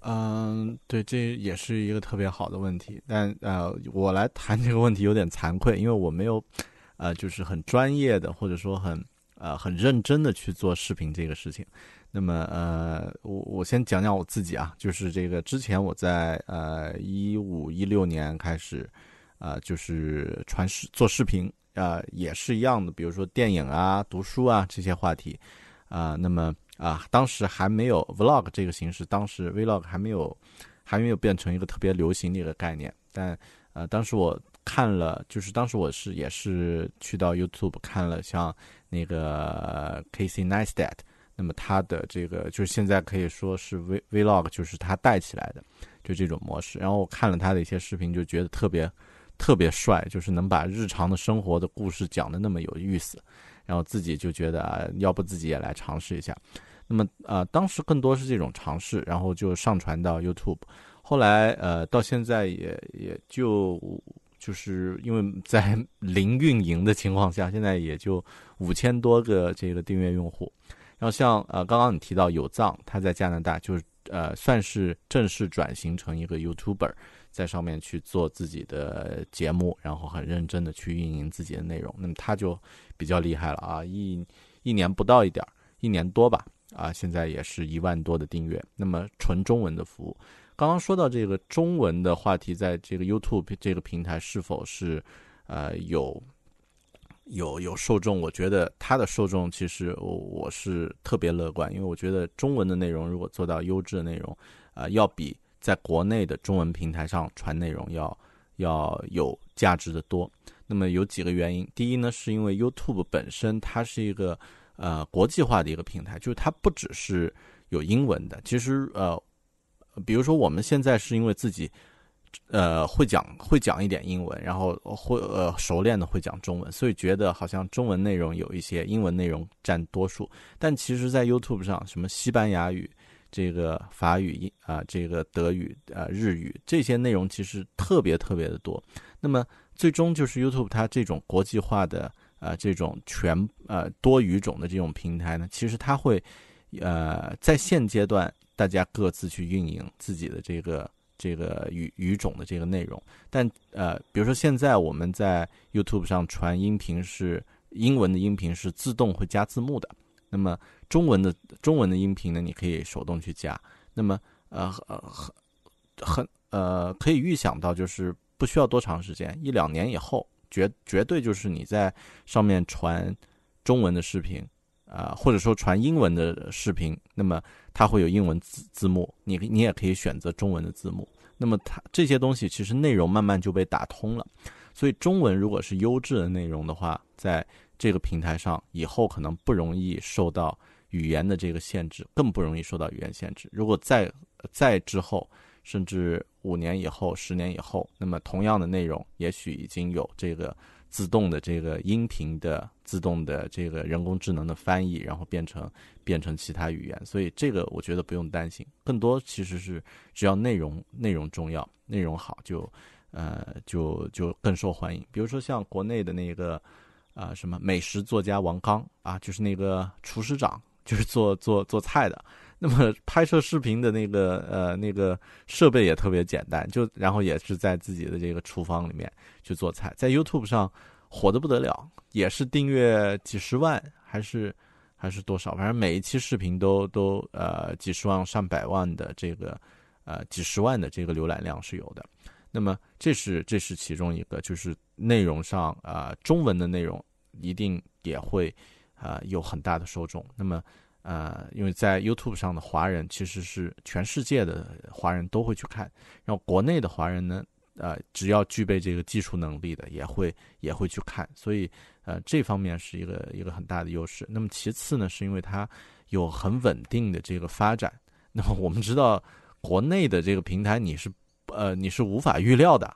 嗯，对，这也是一个特别好的问题。但呃，我来谈这个问题有点惭愧，因为我没有呃，就是很专业的或者说很呃很认真的去做视频这个事情。那么呃，我我先讲讲我自己啊，就是这个之前我在呃一五一六年开始啊，就是传视做视频啊，也是一样的，比如说电影啊、读书啊这些话题。啊，那么啊，当时还没有 vlog 这个形式，当时 vlog 还没有，还没有变成一个特别流行的一个概念。但呃，当时我看了，就是当时我是也是去到 YouTube 看了像那个 Casey Neistat，那么他的这个就是现在可以说是 v vlog，就是他带起来的，就这种模式。然后我看了他的一些视频，就觉得特别特别帅，就是能把日常的生活的故事讲的那么有意思。然后自己就觉得啊，要不自己也来尝试一下。那么呃，当时更多是这种尝试，然后就上传到 YouTube。后来呃，到现在也也就就是因为在零运营的情况下，现在也就五千多个这个订阅用户。然后像呃，刚刚你提到有藏，他在加拿大就是呃，算是正式转型成一个 YouTuber。在上面去做自己的节目，然后很认真的去运营自己的内容，那么他就比较厉害了啊！一一年不到一点儿，一年多吧，啊，现在也是一万多的订阅。那么纯中文的服务，刚刚说到这个中文的话题，在这个 YouTube 这个平台是否是呃有有有受众？我觉得它的受众其实我我是特别乐观，因为我觉得中文的内容如果做到优质的内容，啊，要比。在国内的中文平台上传内容要要有价值的多。那么有几个原因，第一呢，是因为 YouTube 本身它是一个呃国际化的一个平台，就是它不只是有英文的，其实呃，比如说我们现在是因为自己。呃，会讲会讲一点英文，然后会呃熟练的会讲中文，所以觉得好像中文内容有一些，英文内容占多数。但其实，在 YouTube 上，什么西班牙语、这个法语、啊这个德语、啊日语这些内容，其实特别特别的多。那么，最终就是 YouTube 它这种国际化的啊这种全呃多语种的这种平台呢，其实它会呃在现阶段大家各自去运营自己的这个。这个语语种的这个内容，但呃，比如说现在我们在 YouTube 上传音频是英文的音频是自动会加字幕的，那么中文的中文的音频呢，你可以手动去加。那么呃呃很很呃可以预想到，就是不需要多长时间，一两年以后，绝绝对就是你在上面传中文的视频。啊，或者说传英文的视频，那么它会有英文字字幕，你你也可以选择中文的字幕。那么它这些东西其实内容慢慢就被打通了，所以中文如果是优质的内容的话，在这个平台上以后可能不容易受到语言的这个限制，更不容易受到语言限制。如果在在之后，甚至五年以后、十年以后，那么同样的内容也许已经有这个。自动的这个音频的自动的这个人工智能的翻译，然后变成变成其他语言，所以这个我觉得不用担心。更多其实是只要内容内容重要，内容好就呃就就更受欢迎。比如说像国内的那个啊什么美食作家王刚啊，就是那个厨师长，就是做做做菜的。那么 拍摄视频的那个呃那个设备也特别简单，就然后也是在自己的这个厨房里面去做菜，在 YouTube 上火的不得了，也是订阅几十万还是还是多少，反正每一期视频都都呃几十万上百万的这个呃几十万的这个浏览量是有的。那么这是这是其中一个，就是内容上啊中文的内容一定也会啊有很大的受众。那么。呃，因为在 YouTube 上的华人其实是全世界的华人都会去看，然后国内的华人呢，呃，只要具备这个技术能力的也会也会去看，所以呃，这方面是一个一个很大的优势。那么其次呢，是因为它有很稳定的这个发展。那么我们知道，国内的这个平台你是呃你是无法预料的，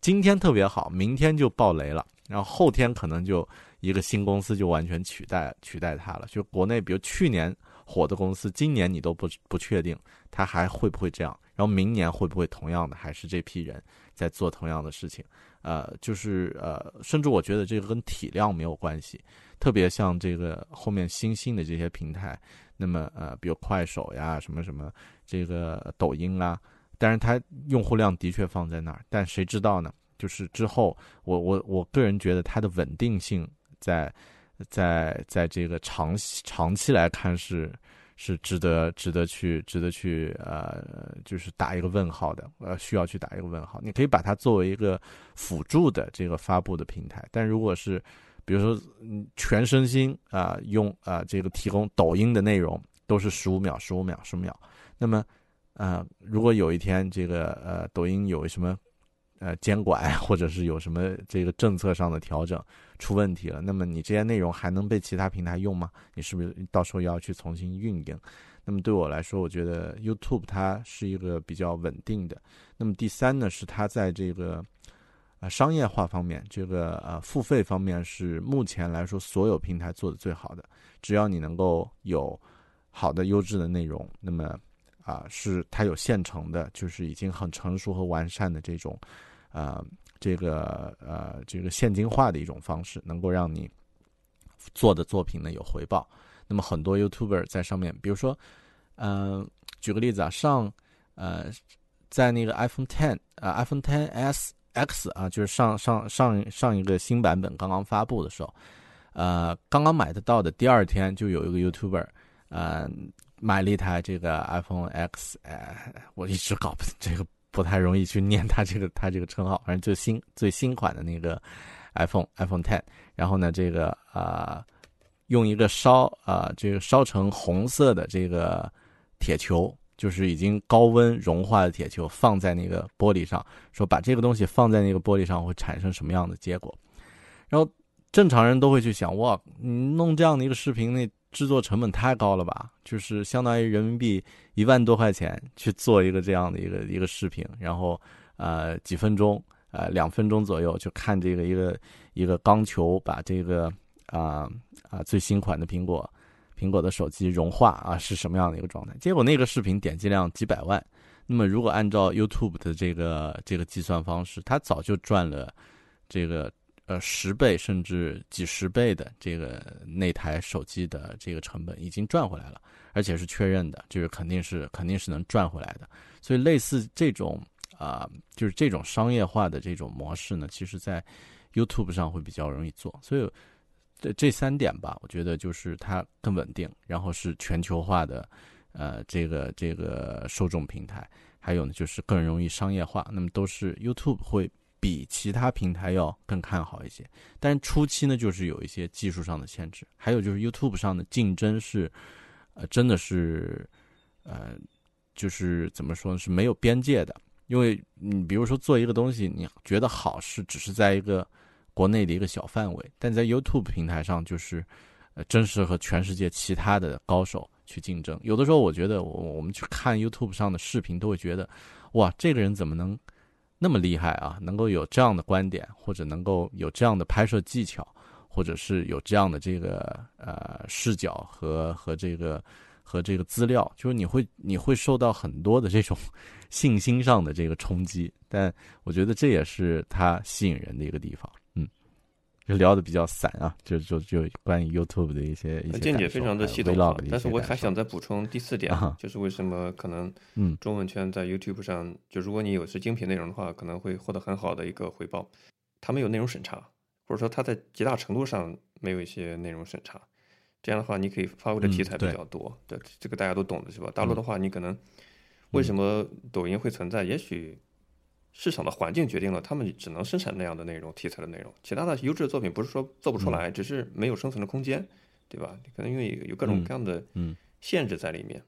今天特别好，明天就爆雷了，然后后天可能就。一个新公司就完全取代取代它了。就国内，比如去年火的公司，今年你都不不确定它还会不会这样，然后明年会不会同样的，还是这批人在做同样的事情？呃，就是呃，甚至我觉得这个跟体量没有关系。特别像这个后面新兴的这些平台，那么呃，比如快手呀，什么什么这个抖音啊，但是它用户量的确放在那儿，但谁知道呢？就是之后，我我我个人觉得它的稳定性。在，在在这个长长期来看是是值得值得去值得去呃，就是打一个问号的，呃，需要去打一个问号。你可以把它作为一个辅助的这个发布的平台，但如果是比如说全身心啊用啊这个提供抖音的内容都是十五秒十五秒十秒，那么呃如果有一天这个呃抖音有什么。呃，监管或者是有什么这个政策上的调整出问题了，那么你这些内容还能被其他平台用吗？你是不是到时候要去重新运营？那么对我来说，我觉得 YouTube 它是一个比较稳定的。那么第三呢，是它在这个呃商业化方面，这个呃付费方面是目前来说所有平台做的最好的。只要你能够有好的优质的内容，那么啊是它有现成的，就是已经很成熟和完善的这种。呃，这个呃，这个现金化的一种方式，能够让你做的作品呢有回报。那么很多 YouTuber 在上面，比如说，嗯，举个例子啊，上呃，在那个 iPhone Ten 啊，iPhone Ten S X 啊，就是上上上上一个新版本刚刚发布的时候，呃，刚刚买得到的第二天，就有一个 YouTuber，呃，买了一台这个 iPhone X，呃，我一直搞不这个。不太容易去念它这个它这个称号，反正最新最新款的那个 iPhone iPhone Ten，然后呢，这个啊，用一个烧啊这个烧成红色的这个铁球，就是已经高温融化的铁球，放在那个玻璃上，说把这个东西放在那个玻璃上会产生什么样的结果？然后正常人都会去想，哇，你弄这样的一个视频，那制作成本太高了吧？就是相当于人民币一万多块钱去做一个这样的一个一个视频，然后呃几分钟，呃两分钟左右就看这个一个一个钢球把这个啊啊最新款的苹果苹果的手机融化啊是什么样的一个状态？结果那个视频点击量几百万，那么如果按照 YouTube 的这个这个计算方式，它早就赚了这个。呃，十倍甚至几十倍的这个那台手机的这个成本已经赚回来了，而且是确认的，就是肯定是肯定是能赚回来的。所以类似这种啊，就是这种商业化的这种模式呢，其实在 YouTube 上会比较容易做。所以这这三点吧，我觉得就是它更稳定，然后是全球化的呃这个这个受众平台，还有呢就是更容易商业化。那么都是 YouTube 会。比其他平台要更看好一些，但是初期呢，就是有一些技术上的限制，还有就是 YouTube 上的竞争是，呃，真的是，呃，就是怎么说呢，是没有边界的。因为你比如说做一个东西，你觉得好是只是在一个国内的一个小范围，但在 YouTube 平台上，就是呃，真是和全世界其他的高手去竞争。有的时候，我觉得我我们去看 YouTube 上的视频，都会觉得，哇，这个人怎么能？那么厉害啊！能够有这样的观点，或者能够有这样的拍摄技巧，或者是有这样的这个呃视角和和这个和这个资料，就是你会你会受到很多的这种信心上的这个冲击。但我觉得这也是它吸引人的一个地方。就聊的比较散啊，就就就关于 YouTube 的一些一些见解非常的系统，但是我还想再补充第四点，就是为什么可能中文圈在 YouTube 上，就如果你有是精品内容的话，可能会获得很好的一个回报。它没有内容审查，或者说它在极大程度上没有一些内容审查，这样的话你可以发挥的题材比较多。对，这个大家都懂的是吧？大陆的话，你可能为什么抖音会存在？也许。市场的环境决定了他们只能生产那样的内容题材的内容，其他的优质的作品不是说做不出来，只是没有生存的空间，对吧？可能因为有各种各样的限制在里面。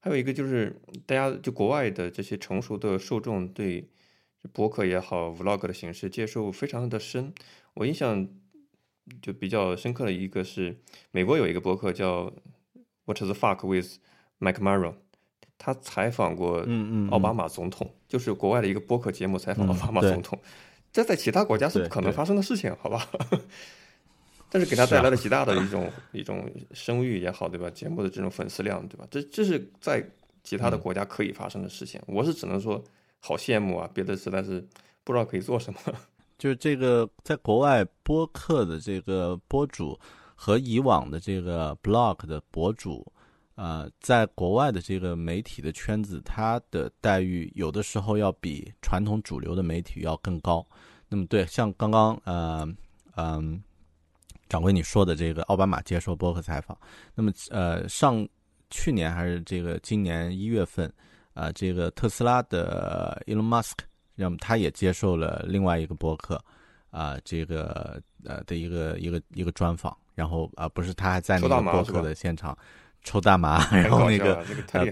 还有一个就是大家就国外的这些成熟的受众对博客也好，vlog 的形式接受非常的深。我印象就比较深刻的一个是美国有一个博客叫 What the fuck with Mike Maro。他采访过奥巴马总统，就是国外的一个播客节目采访奥巴马总统，这在其他国家是不可能发生的事情，好吧？但是给他带来了极大的一种一种声誉也好，对吧？节目的这种粉丝量，对吧？这这是在其他的国家可以发生的事情。我是只能说好羡慕啊，别的实在是不知道可以做什么。就是这个在国外播客的这个播主和以往的这个 blog 的博主。呃，在国外的这个媒体的圈子，它的待遇有的时候要比传统主流的媒体要更高。那么，对，像刚刚呃嗯，掌柜你说的这个奥巴马接受播客采访，那么呃上去年还是这个今年一月份，啊，这个特斯拉的 Elon Musk，那么他也接受了另外一个博客啊，这个呃的一个一个一个专访，然后啊，不是他还在那个博客的现场。抽大麻，然后那个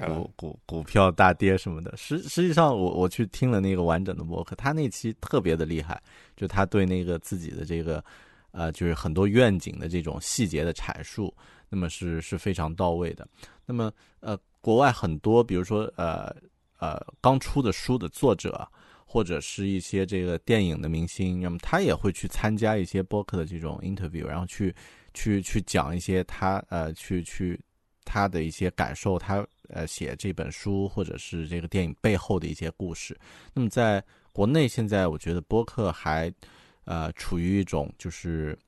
股股股票大跌什么的。实实际上，我我去听了那个完整的博客，他那期特别的厉害，就他对那个自己的这个呃，就是很多愿景的这种细节的阐述，那么是是非常到位的。那么呃，国外很多，比如说呃呃刚出的书的作者，或者是一些这个电影的明星，那么他也会去参加一些播客的这种 interview，然后去去去讲一些他呃去去。他的一些感受，他呃写这本书或者是这个电影背后的一些故事。那么在国内现在，我觉得播客还呃处于一种就是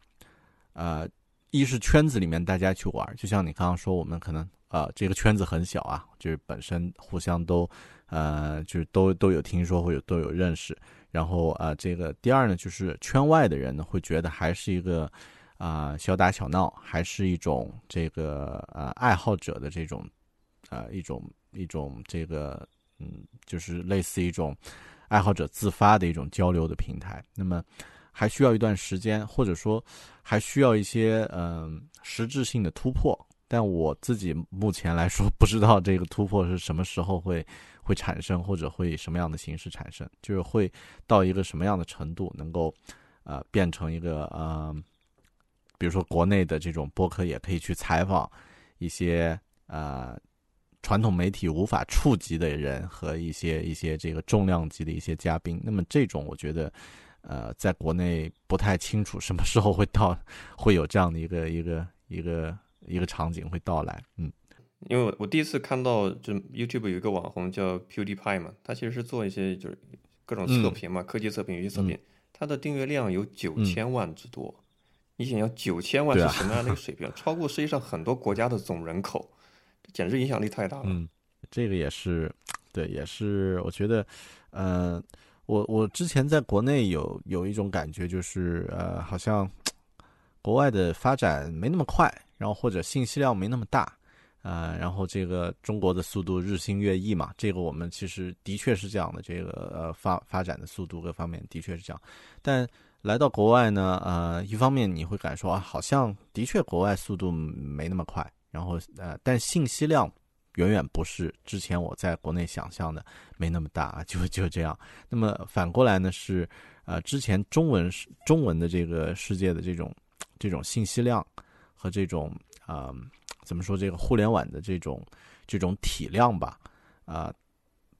呃一是圈子里面大家去玩，就像你刚刚说，我们可能呃这个圈子很小啊，就是本身互相都呃就是都都有听说或者都有认识。然后啊这个第二呢，就是圈外的人呢会觉得还是一个。啊，小打小闹还是一种这个呃爱好者的这种，呃一种一种这个嗯，就是类似一种爱好者自发的一种交流的平台。那么还需要一段时间，或者说还需要一些嗯实质性的突破。但我自己目前来说不知道这个突破是什么时候会会产生，或者会以什么样的形式产生，就是会到一个什么样的程度，能够呃变成一个呃。比如说国内的这种播客也可以去采访一些呃传统媒体无法触及的人和一些一些这个重量级的一些嘉宾。那么这种我觉得呃在国内不太清楚什么时候会到会有这样的一个一个一个一个场景会到来。嗯，因为我我第一次看到就 YouTube 有一个网红叫 PewDiePie 嘛，他其实是做一些就是各种测评嘛，科技测评、游戏测评，他的订阅量有九千万之多。你想要九千万是什么样的一个水平？超过世界上很多国家的总人口，这简直影响力太大了。嗯，这个也是，对，也是。我觉得，呃，我我之前在国内有有一种感觉，就是呃，好像国外的发展没那么快，然后或者信息量没那么大，啊，然后这个中国的速度日新月异嘛，这个我们其实的确是这样的，这个呃发发展的速度各方面的确是这样，但。来到国外呢，呃，一方面你会感受啊，好像的确国外速度没那么快，然后呃，但信息量远远不是之前我在国内想象的没那么大，就就这样。那么反过来呢，是呃，之前中文中文的这个世界的这种这种信息量和这种啊，怎么说这个互联网的这种这种体量吧，啊，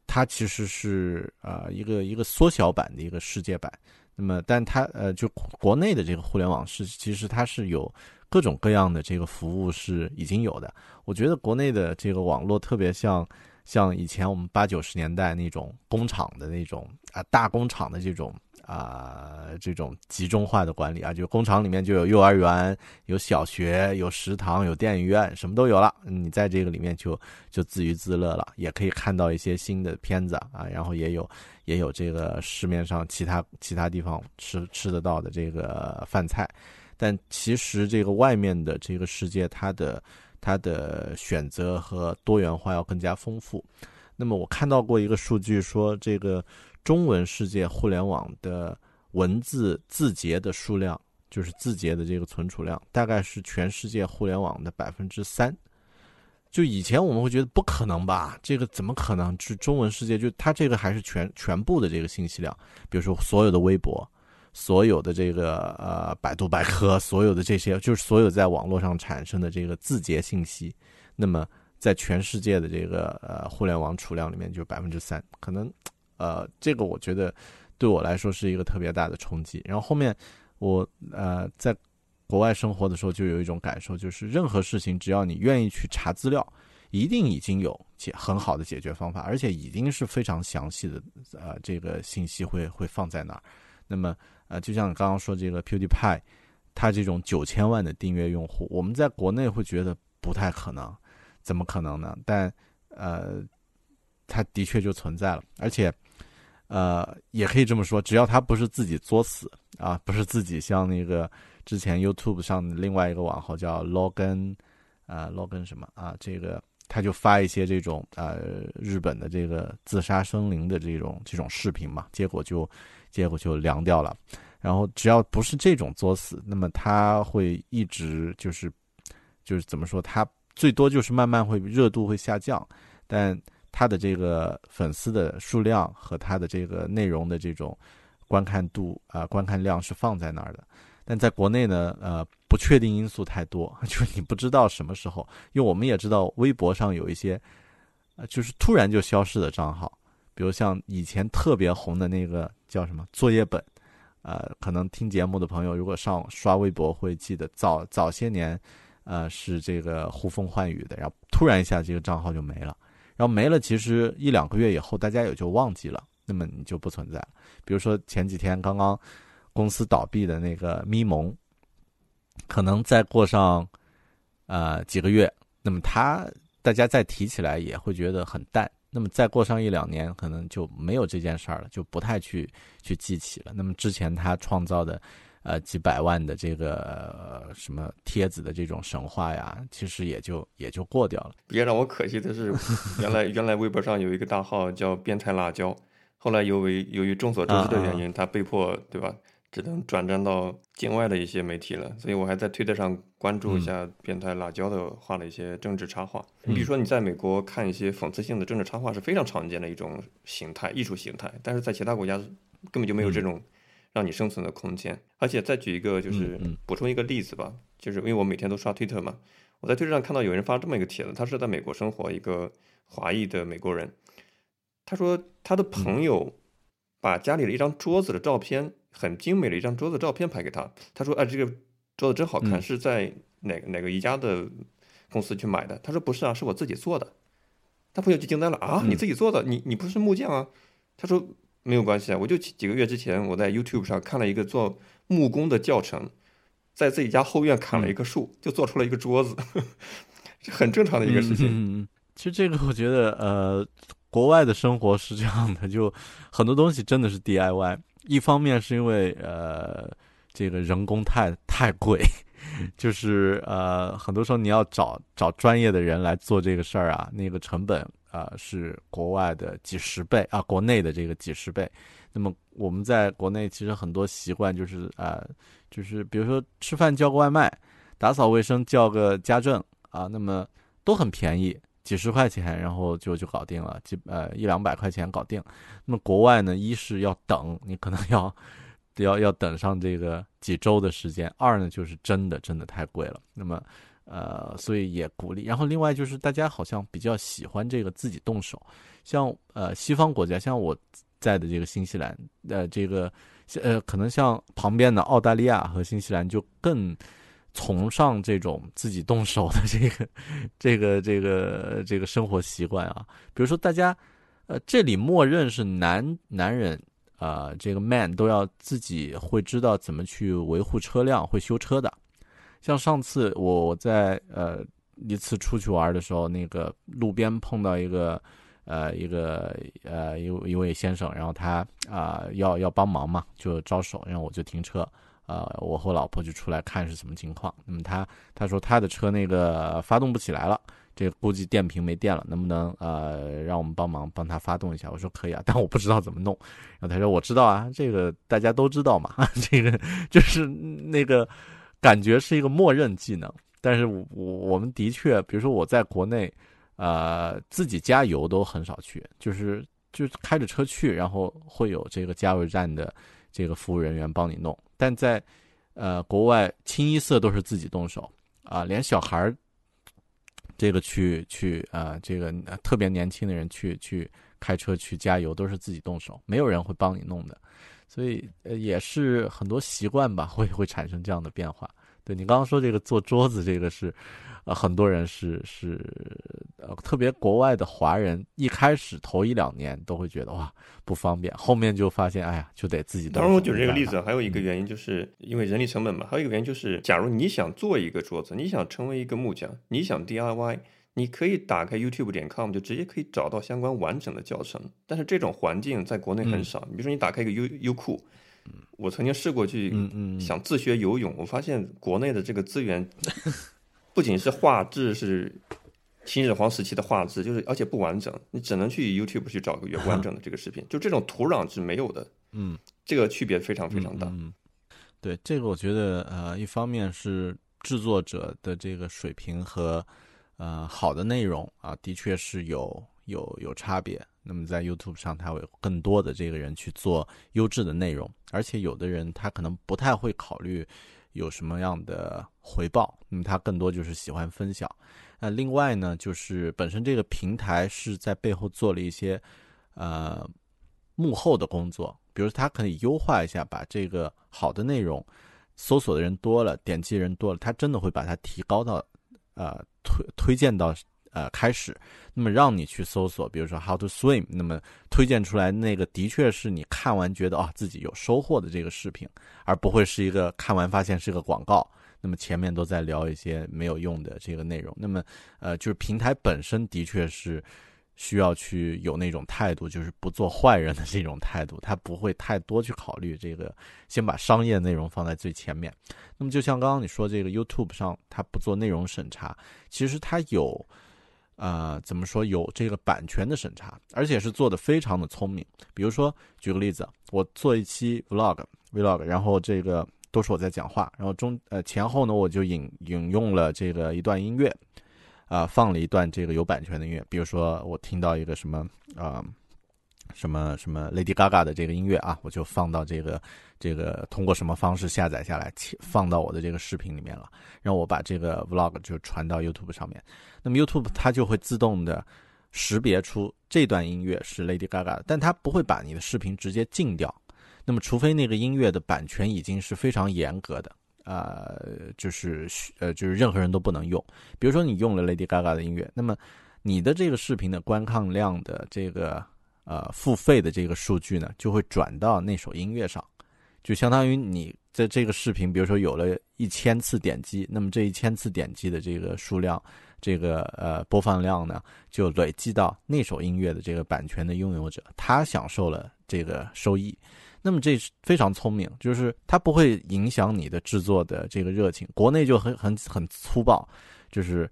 它其实是啊一个一个缩小版的一个世界版。那么，但它呃，就国内的这个互联网是，其实它是有各种各样的这个服务是已经有的。我觉得国内的这个网络特别像像以前我们八九十年代那种工厂的那种啊大工厂的这种。啊，这种集中化的管理啊，就工厂里面就有幼儿园、有小学、有食堂、有电影院，什么都有了。你在这个里面就就自娱自乐了，也可以看到一些新的片子啊，然后也有也有这个市面上其他其他地方吃吃得到的这个饭菜。但其实这个外面的这个世界，它的它的选择和多元化要更加丰富。那么我看到过一个数据说这个。中文世界互联网的文字字节的数量，就是字节的这个存储量，大概是全世界互联网的百分之三。就以前我们会觉得不可能吧，这个怎么可能？是中文世界，就它这个还是全全部的这个信息量，比如说所有的微博，所有的这个呃百度百科，所有的这些，就是所有在网络上产生的这个字节信息，那么在全世界的这个呃互联网储量里面，就百分之三，可能。呃，这个我觉得对我来说是一个特别大的冲击。然后后面我呃在国外生活的时候，就有一种感受，就是任何事情只要你愿意去查资料，一定已经有解很好的解决方法，而且已经是非常详细的呃这个信息会会放在那儿。那么呃，就像刚刚说这个 PewDiePie，他这种九千万的订阅用户，我们在国内会觉得不太可能，怎么可能呢？但呃，他的确就存在了，而且。呃，也可以这么说，只要他不是自己作死啊，不是自己像那个之前 YouTube 上的另外一个网红叫 Logan，啊 Logan 什么啊，这个他就发一些这种呃日本的这个自杀生灵的这种这种视频嘛，结果就结果就凉掉了。然后只要不是这种作死，那么他会一直就是就是怎么说，他最多就是慢慢会热度会下降，但。他的这个粉丝的数量和他的这个内容的这种观看度啊，观看量是放在那儿的。但在国内呢，呃，不确定因素太多，就是你不知道什么时候。因为我们也知道，微博上有一些，呃，就是突然就消失的账号，比如像以前特别红的那个叫什么作业本，呃，可能听节目的朋友如果上刷微博会记得，早早些年，呃，是这个呼风唤雨的，然后突然一下这个账号就没了。然后没了，其实一两个月以后，大家也就忘记了，那么你就不存在了。比如说前几天刚刚公司倒闭的那个咪蒙，可能再过上呃几个月，那么他大家再提起来也会觉得很淡。那么再过上一两年，可能就没有这件事儿了，就不太去去记起了。那么之前他创造的。呃，几百万的这个什么帖子的这种神话呀，其实也就也就过掉了。别让我可惜的是，原来原来微博上有一个大号叫“变态辣椒”，后来由于由于众所周知的原因，他被迫对吧，只能转战到境外的一些媒体了。所以我还在推特上关注一下“变态辣椒”的画了一些政治插画。你比如说你在美国看一些讽刺性的政治插画是非常常见的一种形态，艺术形态，但是在其他国家根本就没有这种。让你生存的空间。而且再举一个，就是补充一个例子吧，就是因为我每天都刷推特嘛，我在推特上看到有人发这么一个帖子，他是在美国生活一个华裔的美国人，他说他的朋友把家里的一张桌子的照片，很精美的一张桌子照片拍给他，他说哎这个桌子真好看，是在哪哪个宜家的公司去买的？他说不是啊，是我自己做的。他朋友就惊呆了啊！你自己做的？你你不是木匠啊？他说没有关系啊，我就几个月之前我在 YouTube 上看了一个做木工的教程，在自己家后院砍了一棵树，就做出了一个桌子，这很正常的一个事情。嗯，其实这个我觉得，呃，国外的生活是这样的，就很多东西真的是 DIY。一方面是因为呃，这个人工太太贵。就是呃，很多时候你要找找专业的人来做这个事儿啊，那个成本啊是国外的几十倍啊，国内的这个几十倍。那么我们在国内其实很多习惯就是啊，就是比如说吃饭叫个外卖，打扫卫生叫个家政啊，那么都很便宜，几十块钱，然后就就搞定了，几呃一两百块钱搞定。那么国外呢，一是要等，你可能要。要要等上这个几周的时间。二呢，就是真的真的太贵了。那么，呃，所以也鼓励。然后另外就是大家好像比较喜欢这个自己动手，像呃西方国家，像我在的这个新西兰，呃，这个呃可能像旁边的澳大利亚和新西兰就更崇尚这种自己动手的这个 这个这个这个生活习惯啊。比如说大家呃这里默认是男男人。呃，这个 man 都要自己会知道怎么去维护车辆，会修车的。像上次我在呃一次出去玩的时候，那个路边碰到一个呃一个呃一一位先生，然后他啊要要帮忙嘛，就招手，然后我就停车，呃，我和老婆就出来看是什么情况。那么他他说他的车那个发动不起来了。这估计电瓶没电了，能不能呃让我们帮忙帮他发动一下？我说可以啊，但我不知道怎么弄。然后他说我知道啊，这个大家都知道嘛，这个就是那个感觉是一个默认技能。但是我我们的确，比如说我在国内，呃，自己加油都很少去，就是就开着车去，然后会有这个加油站的这个服务人员帮你弄。但在呃国外，清一色都是自己动手啊，连小孩儿。这个去去啊，这个特别年轻的人去去开车去加油都是自己动手，没有人会帮你弄的，所以呃也是很多习惯吧，会会产生这样的变化。对你刚刚说这个做桌子，这个是。呃，很多人是是，呃，特别国外的华人，一开始头一两年都会觉得哇不方便，后面就发现，哎呀，就得自己。当然，我举这个例子还有一个原因，就是因为人力成本嘛。还有一个原因就是，假如你想做一个桌子，你想成为一个木匠，你想 DIY，你可以打开 YouTube 点 com 就直接可以找到相关完整的教程。但是这种环境在国内很少。你比如说你打开一个优优酷，我曾经试过去想自学游泳，我发现国内的这个资源。不仅是画质是秦始皇时期的画质，就是而且不完整，你只能去 YouTube 去找个原完整的这个视频，就这种土壤是没有的。嗯，这个区别非常非常大。嗯，对，这个我觉得呃，一方面是制作者的这个水平和呃好的内容啊，的确是有有有差别。那么在 YouTube 上，他会有更多的这个人去做优质的内容，而且有的人他可能不太会考虑。有什么样的回报？那么他更多就是喜欢分享。那另外呢，就是本身这个平台是在背后做了一些呃幕后的工作，比如他可以优化一下，把这个好的内容搜索的人多了，点击人多了，他真的会把它提高到呃推推荐到。呃，开始，那么让你去搜索，比如说 how to swim，那么推荐出来那个的确是你看完觉得啊自己有收获的这个视频，而不会是一个看完发现是个广告，那么前面都在聊一些没有用的这个内容。那么，呃，就是平台本身的确是需要去有那种态度，就是不做坏人的这种态度，他不会太多去考虑这个，先把商业内容放在最前面。那么，就像刚刚你说这个 YouTube 上，他不做内容审查，其实他有。呃，怎么说有这个版权的审查，而且是做的非常的聪明。比如说，举个例子，我做一期 vlog，vlog，然后这个都是我在讲话，然后中呃前后呢，我就引引用了这个一段音乐，啊，放了一段这个有版权的音乐。比如说，我听到一个什么啊什么什么 Lady Gaga 的这个音乐啊，我就放到这个这个通过什么方式下载下来，放到我的这个视频里面了，让我把这个 Vlog 就传到 YouTube 上面。那么 YouTube 它就会自动的识别出这段音乐是 Lady Gaga 的，但它不会把你的视频直接禁掉。那么除非那个音乐的版权已经是非常严格的。呃，就是呃，就是任何人都不能用。比如说你用了 Lady Gaga 的音乐，那么你的这个视频的观看量的这个呃付费的这个数据呢，就会转到那首音乐上，就相当于你在这个视频，比如说有了一千次点击，那么这一千次点击的这个数量，这个呃播放量呢，就累积到那首音乐的这个版权的拥有者，他享受了这个收益。那么这是非常聪明，就是它不会影响你的制作的这个热情。国内就很很很粗暴，就是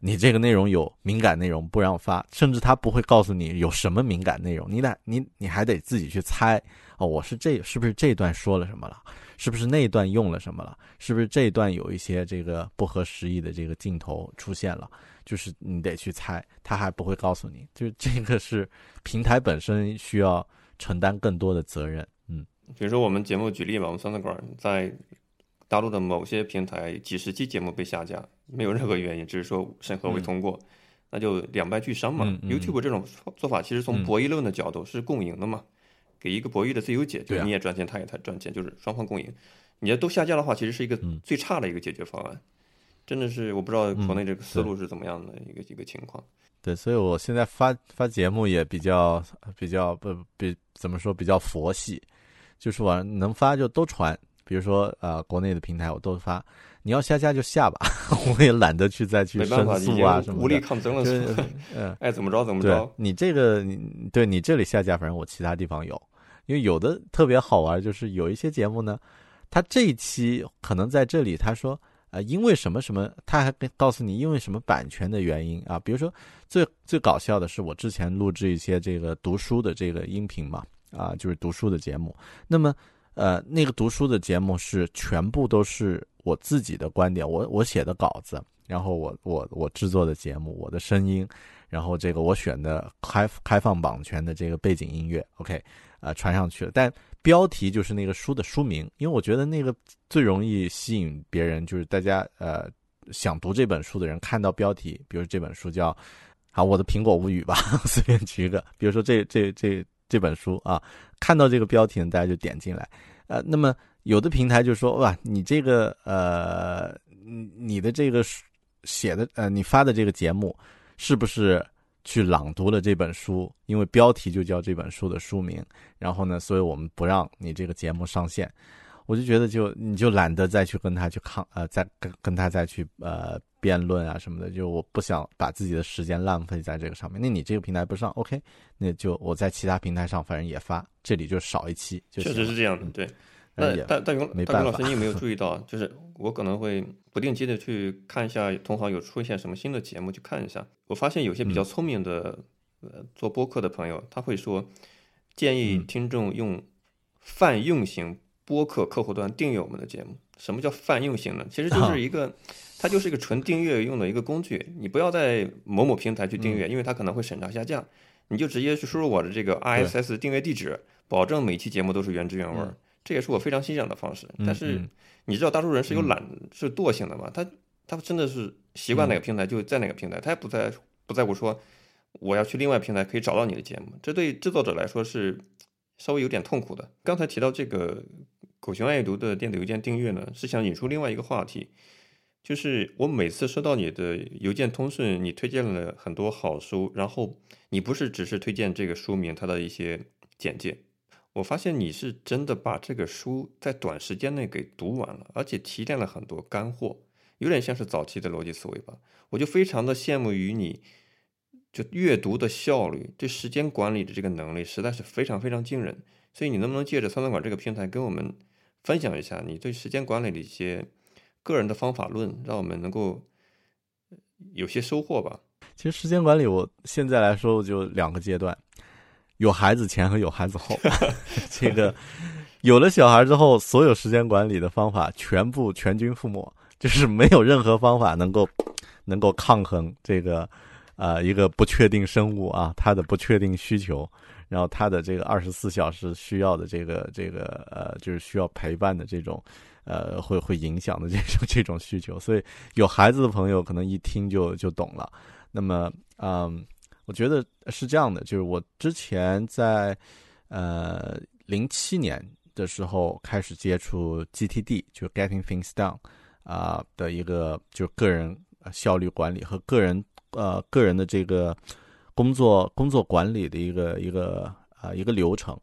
你这个内容有敏感内容不让发，甚至他不会告诉你有什么敏感内容，你得你你还得自己去猜哦，我是这是不是这段说了什么了，是不是那段用了什么了，是不是这段有一些这个不合时宜的这个镜头出现了，就是你得去猜，他还不会告诉你，就是这个是平台本身需要承担更多的责任。嗯。比如说我们节目举例吧，我们酸菜馆在大陆的某些平台几十期节目被下架，没有任何原因，只是说审核未通过，那就两败俱伤嘛。YouTube 这种做法其实从博弈论的角度是共赢的嘛，给一个博弈的最优解，就你也赚钱，他也他赚钱，就是双方共赢。你要都下架的话，其实是一个最差的一个解决方案。真的是我不知道国内这个思路是怎么样的一个一个情况。对，所以我现在发发节目也比较比较不比怎么说比较佛系。就是我能发就都传，比如说呃国内的平台我都发，你要下架就下吧，我也懒得去再去申诉啊什么的，无力抗争了，嗯，爱怎么着怎么着。你这个，对你这里下架，反正我其他地方有，因为有的特别好玩，就是有一些节目呢，他这一期可能在这里他说呃因为什么什么，他还跟告诉你因为什么版权的原因啊，比如说最最搞笑的是我之前录制一些这个读书的这个音频嘛。啊，就是读书的节目。那么，呃，那个读书的节目是全部都是我自己的观点，我我写的稿子，然后我我我制作的节目，我的声音，然后这个我选的开开放版权的这个背景音乐，OK，呃，传上去了。但标题就是那个书的书名，因为我觉得那个最容易吸引别人，就是大家呃想读这本书的人看到标题，比如这本书叫啊我的苹果物语吧，随便举一个，比如说这这这。这本书啊，看到这个标题呢，大家就点进来。呃，那么有的平台就说哇，你这个呃，你的这个写的呃，你发的这个节目是不是去朗读了这本书？因为标题就叫这本书的书名。然后呢，所以我们不让你这个节目上线。我就觉得，就你就懒得再去跟他去抗，呃，再跟跟他再去呃辩论啊什么的，就我不想把自己的时间浪费在这个上面。那你这个平台不上，OK，那就我在其他平台上反正也发，这里就少一期。确实是这样的，对。那大大勇大勇老师，你有没有注意到？就是我可能会不定期的去看一下同行有出现什么新的节目，去看一下。我发现有些比较聪明的呃做播客的朋友，他会说建议听众用泛用型。播客客户端订阅我们的节目，什么叫泛用型呢？其实就是一个，它就是一个纯订阅用的一个工具。你不要在某某平台去订阅，因为它可能会审查下降。你就直接去输入我的这个 RSS 订阅地址，保证每期节目都是原汁原味儿。这也是我非常欣赏的方式。但是你知道，大多数人是有懒是惰性的嘛？他他真的是习惯哪个平台就在哪个平台，他也不在不在乎说我要去另外平台可以找到你的节目。这对制作者来说是稍微有点痛苦的。刚才提到这个。狗熊爱读的电子邮件订阅呢，是想引出另外一个话题，就是我每次收到你的邮件通讯，你推荐了很多好书，然后你不是只是推荐这个书名，它的一些简介，我发现你是真的把这个书在短时间内给读完了，而且提炼了很多干货，有点像是早期的逻辑思维吧。我就非常的羡慕于你，就阅读的效率，对时间管理的这个能力，实在是非常非常惊人。所以你能不能借着三三馆这个平台跟我们？分享一下你对时间管理的一些个人的方法论，让我们能够有些收获吧。其实时间管理，我现在来说就两个阶段：有孩子前和有孩子后。这个有了小孩之后，所有时间管理的方法全部全军覆没，就是没有任何方法能够能够抗衡这个呃一个不确定生物啊它的不确定需求。然后他的这个二十四小时需要的这个这个呃，就是需要陪伴的这种呃，会会影响的这种 这种需求。所以有孩子的朋友可能一听就就懂了。那么，嗯，我觉得是这样的，就是我之前在呃零七年的时候开始接触 GTD，就是 Getting Things Done 啊的一个就是个人效率管理和个人呃个人的这个。工作工作管理的一个一个啊一个流程，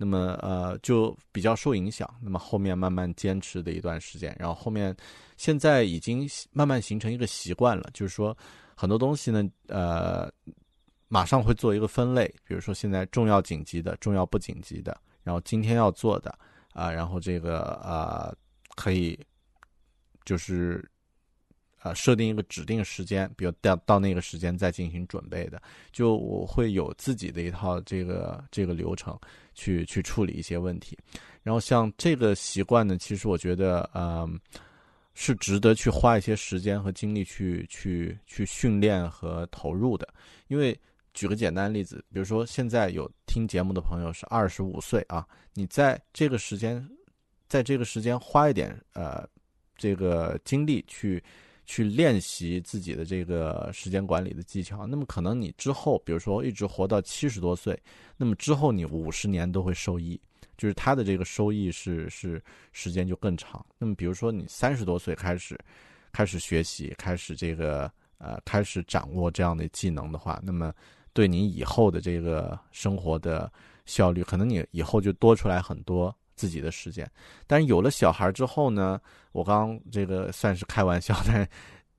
那么呃就比较受影响。那么后面慢慢坚持的一段时间，然后后面现在已经慢慢形成一个习惯了，就是说很多东西呢呃马上会做一个分类，比如说现在重要紧急的、重要不紧急的，然后今天要做的啊，然后这个啊可以就是。啊，设定一个指定时间，比如到到那个时间再进行准备的，就我会有自己的一套这个这个流程去去处理一些问题。然后像这个习惯呢，其实我觉得，嗯，是值得去花一些时间和精力去去去训练和投入的。因为举个简单例子，比如说现在有听节目的朋友是二十五岁啊，你在这个时间，在这个时间花一点呃这个精力去。去练习自己的这个时间管理的技巧，那么可能你之后，比如说一直活到七十多岁，那么之后你五十年都会受益，就是他的这个收益是是时间就更长。那么比如说你三十多岁开始开始学习，开始这个呃开始掌握这样的技能的话，那么对你以后的这个生活的效率，可能你以后就多出来很多。自己的时间，但是有了小孩之后呢，我刚这个算是开玩笑，但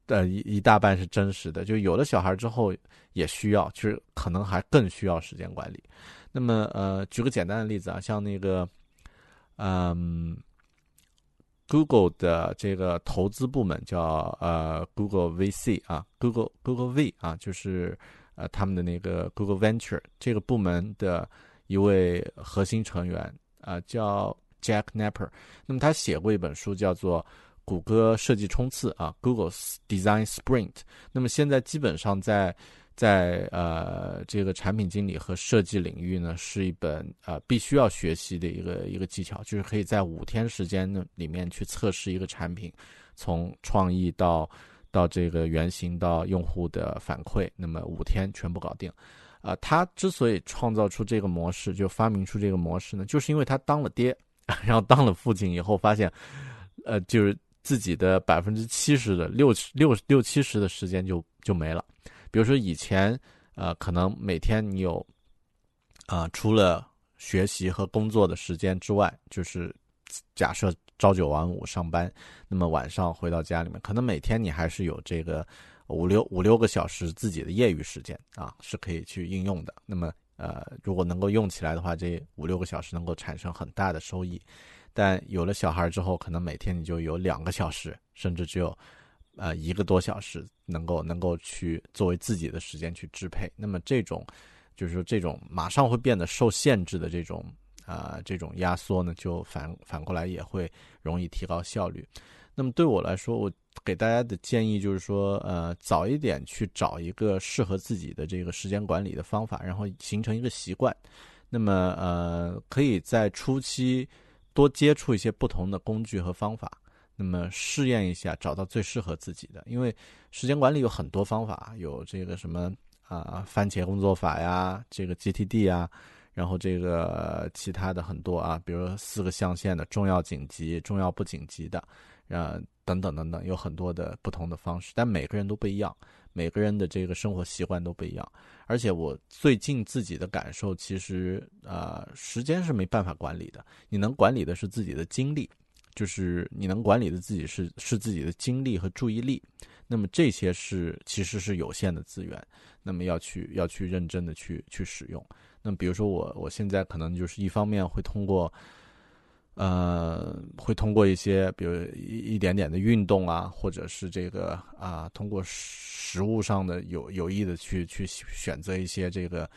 呃一一大半是真实的。就有了小孩之后，也需要，就是可能还更需要时间管理。那么呃，举个简单的例子啊，像那个嗯，Google 的这个投资部门叫呃 Google VC 啊，Google Google V 啊，就是呃他们的那个 Google Venture 这个部门的一位核心成员。啊，叫 Jack Napper，那么他写过一本书，叫做《谷歌设计冲刺》啊 Google's Design Sprint。那么现在基本上在在呃这个产品经理和设计领域呢，是一本呃必须要学习的一个一个技巧，就是可以在五天时间呢里面去测试一个产品，从创意到到这个原型到用户的反馈，那么五天全部搞定。啊，他之所以创造出这个模式，就发明出这个模式呢，就是因为他当了爹，然后当了父亲以后，发现，呃，就是自己的百分之七十的六六六七十的时间就就没了。比如说以前，呃，可能每天你有，啊，除了学习和工作的时间之外，就是假设朝九晚五上班，那么晚上回到家里面，可能每天你还是有这个。五六五六个小时自己的业余时间啊，是可以去应用的。那么，呃，如果能够用起来的话，这五六个小时能够产生很大的收益。但有了小孩之后，可能每天你就有两个小时，甚至只有呃一个多小时，能够能够去作为自己的时间去支配。那么这种就是说，这种马上会变得受限制的这种啊这种压缩呢，就反反过来也会容易提高效率。那么对我来说，我给大家的建议就是说，呃，早一点去找一个适合自己的这个时间管理的方法，然后形成一个习惯。那么，呃，可以在初期多接触一些不同的工具和方法，那么试验一下，找到最适合自己的。因为时间管理有很多方法，有这个什么啊，番茄工作法呀，这个 GTD 啊，然后这个其他的很多啊，比如四个象限的重要、紧急、重要不紧急的。啊，等等等等，有很多的不同的方式，但每个人都不一样，每个人的这个生活习惯都不一样。而且我最近自己的感受，其实呃，时间是没办法管理的，你能管理的是自己的精力，就是你能管理的自己是是自己的精力和注意力。那么这些是其实是有限的资源，那么要去要去认真的去去使用。那么比如说我我现在可能就是一方面会通过。呃，会通过一些，比如一一点点的运动啊，或者是这个啊，通过食物上的有有意的去去选择一些这个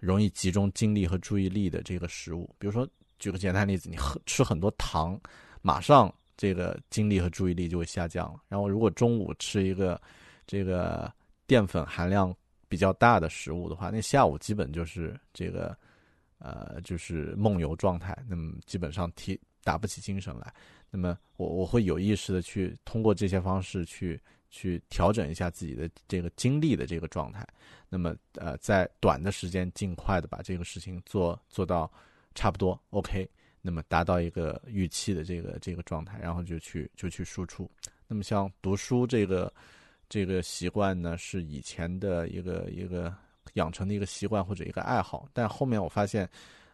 容易集中精力和注意力的这个食物。比如说，举个简单例子，你喝吃很多糖，马上这个精力和注意力就会下降了。然后，如果中午吃一个这个淀粉含量比较大的食物的话，那下午基本就是这个。呃，就是梦游状态，那么基本上提打不起精神来。那么我我会有意识的去通过这些方式去去调整一下自己的这个精力的这个状态。那么呃，在短的时间尽快的把这个事情做做到差不多 OK，那么达到一个预期的这个这个状态，然后就去就去输出。那么像读书这个这个习惯呢，是以前的一个一个养成的一个习惯或者一个爱好，但后面我发现，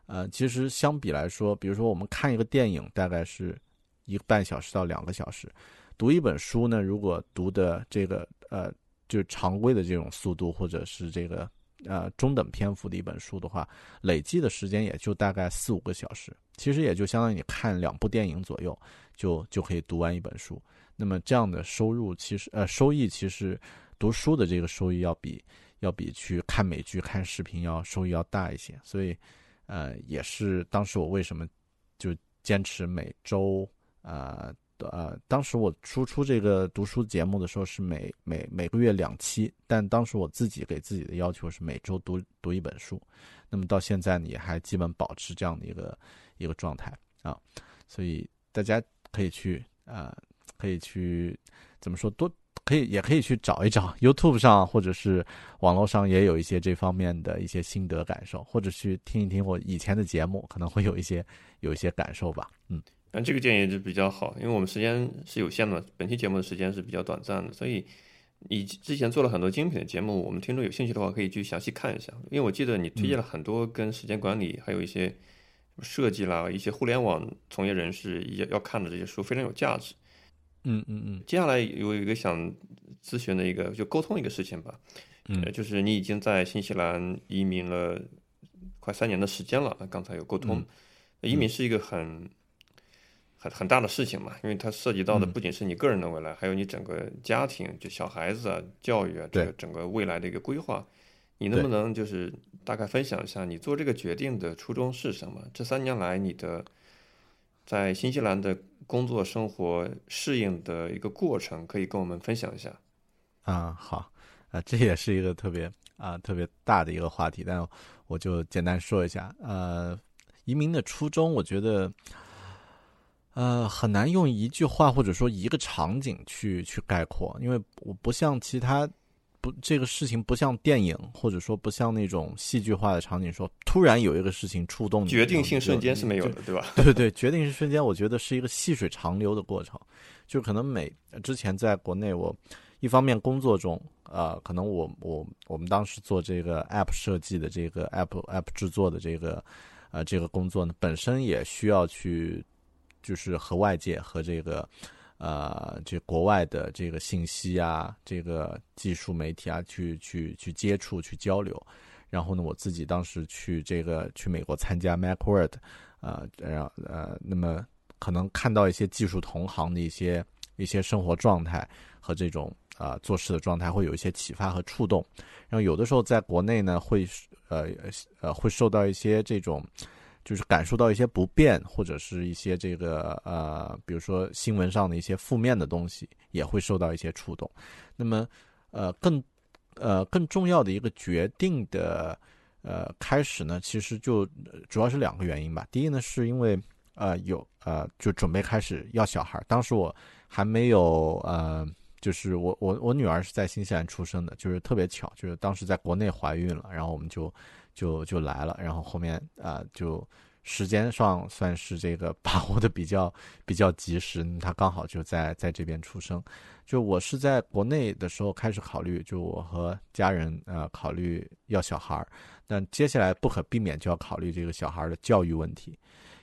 呃，其实相比来说，比如说我们看一个电影，大概是一个半小时到两个小时，读一本书呢，如果读的这个呃，就是常规的这种速度，或者是这个呃中等篇幅的一本书的话，累计的时间也就大概四五个小时，其实也就相当于你看两部电影左右，就就可以读完一本书。那么这样的收入其实呃收益其实读书的这个收益要比要比去看美剧看视频要收益要大一些，所以呃也是当时我为什么就坚持每周呃呃当时我输出这个读书节目的时候是每每每个月两期，但当时我自己给自己的要求是每周读读一本书，那么到现在你还基本保持这样的一个一个状态啊，所以大家可以去啊。可以去怎么说？多可以也可以去找一找 YouTube 上或者是网络上也有一些这方面的一些心得感受，或者去听一听我以前的节目，可能会有一些有一些感受吧。嗯，那这个建议就比较好，因为我们时间是有限的，本期节目的时间是比较短暂的，所以你之前做了很多精品的节目，我们听众有兴趣的话可以去详细看一下。因为我记得你推荐了很多跟时间管理还有一些设计啦，一些互联网从业人士要要看的这些书，非常有价值。嗯嗯嗯，接下来有一个想咨询的一个，就沟通一个事情吧。嗯，就是你已经在新西兰移民了快三年的时间了。刚才有沟通，移民是一个很很很大的事情嘛，因为它涉及到的不仅是你个人的未来，还有你整个家庭，就小孩子啊、教育啊，这个整个未来的一个规划。你能不能就是大概分享一下你做这个决定的初衷是什么？这三年来你的。在新西兰的工作生活适应的一个过程，可以跟我们分享一下。啊，好，啊，这也是一个特别啊特别大的一个话题，但我就简单说一下。呃，移民的初衷，我觉得，呃，很难用一句话或者说一个场景去去概括，因为我不像其他。不，这个事情不像电影，或者说不像那种戏剧化的场景，说突然有一个事情触动你，决定性瞬间是没有的，对吧？对对对，决定性瞬间，我觉得是一个细水长流的过程。就可能每之前在国内，我一方面工作中，呃，可能我我我们当时做这个 app 设计的这个 app app 制作的这个呃这个工作呢，本身也需要去就是和外界和这个。呃，这国外的这个信息啊，这个技术媒体啊，去去去接触、去交流。然后呢，我自己当时去这个去美国参加 MacWorld，呃，然后呃，那么可能看到一些技术同行的一些一些生活状态和这种啊做事的状态，会有一些启发和触动。然后有的时候在国内呢，会呃呃会受到一些这种。就是感受到一些不便，或者是一些这个呃，比如说新闻上的一些负面的东西，也会受到一些触动。那么，呃，更呃更重要的一个决定的呃开始呢，其实就主要是两个原因吧。第一呢，是因为呃有呃就准备开始要小孩儿，当时我还没有呃，就是我我我女儿是在新西兰出生的，就是特别巧，就是当时在国内怀孕了，然后我们就。就就来了，然后后面啊，就时间上算是这个把握的比较比较及时，他刚好就在在这边出生。就我是在国内的时候开始考虑，就我和家人呃考虑要小孩儿，但接下来不可避免就要考虑这个小孩的教育问题，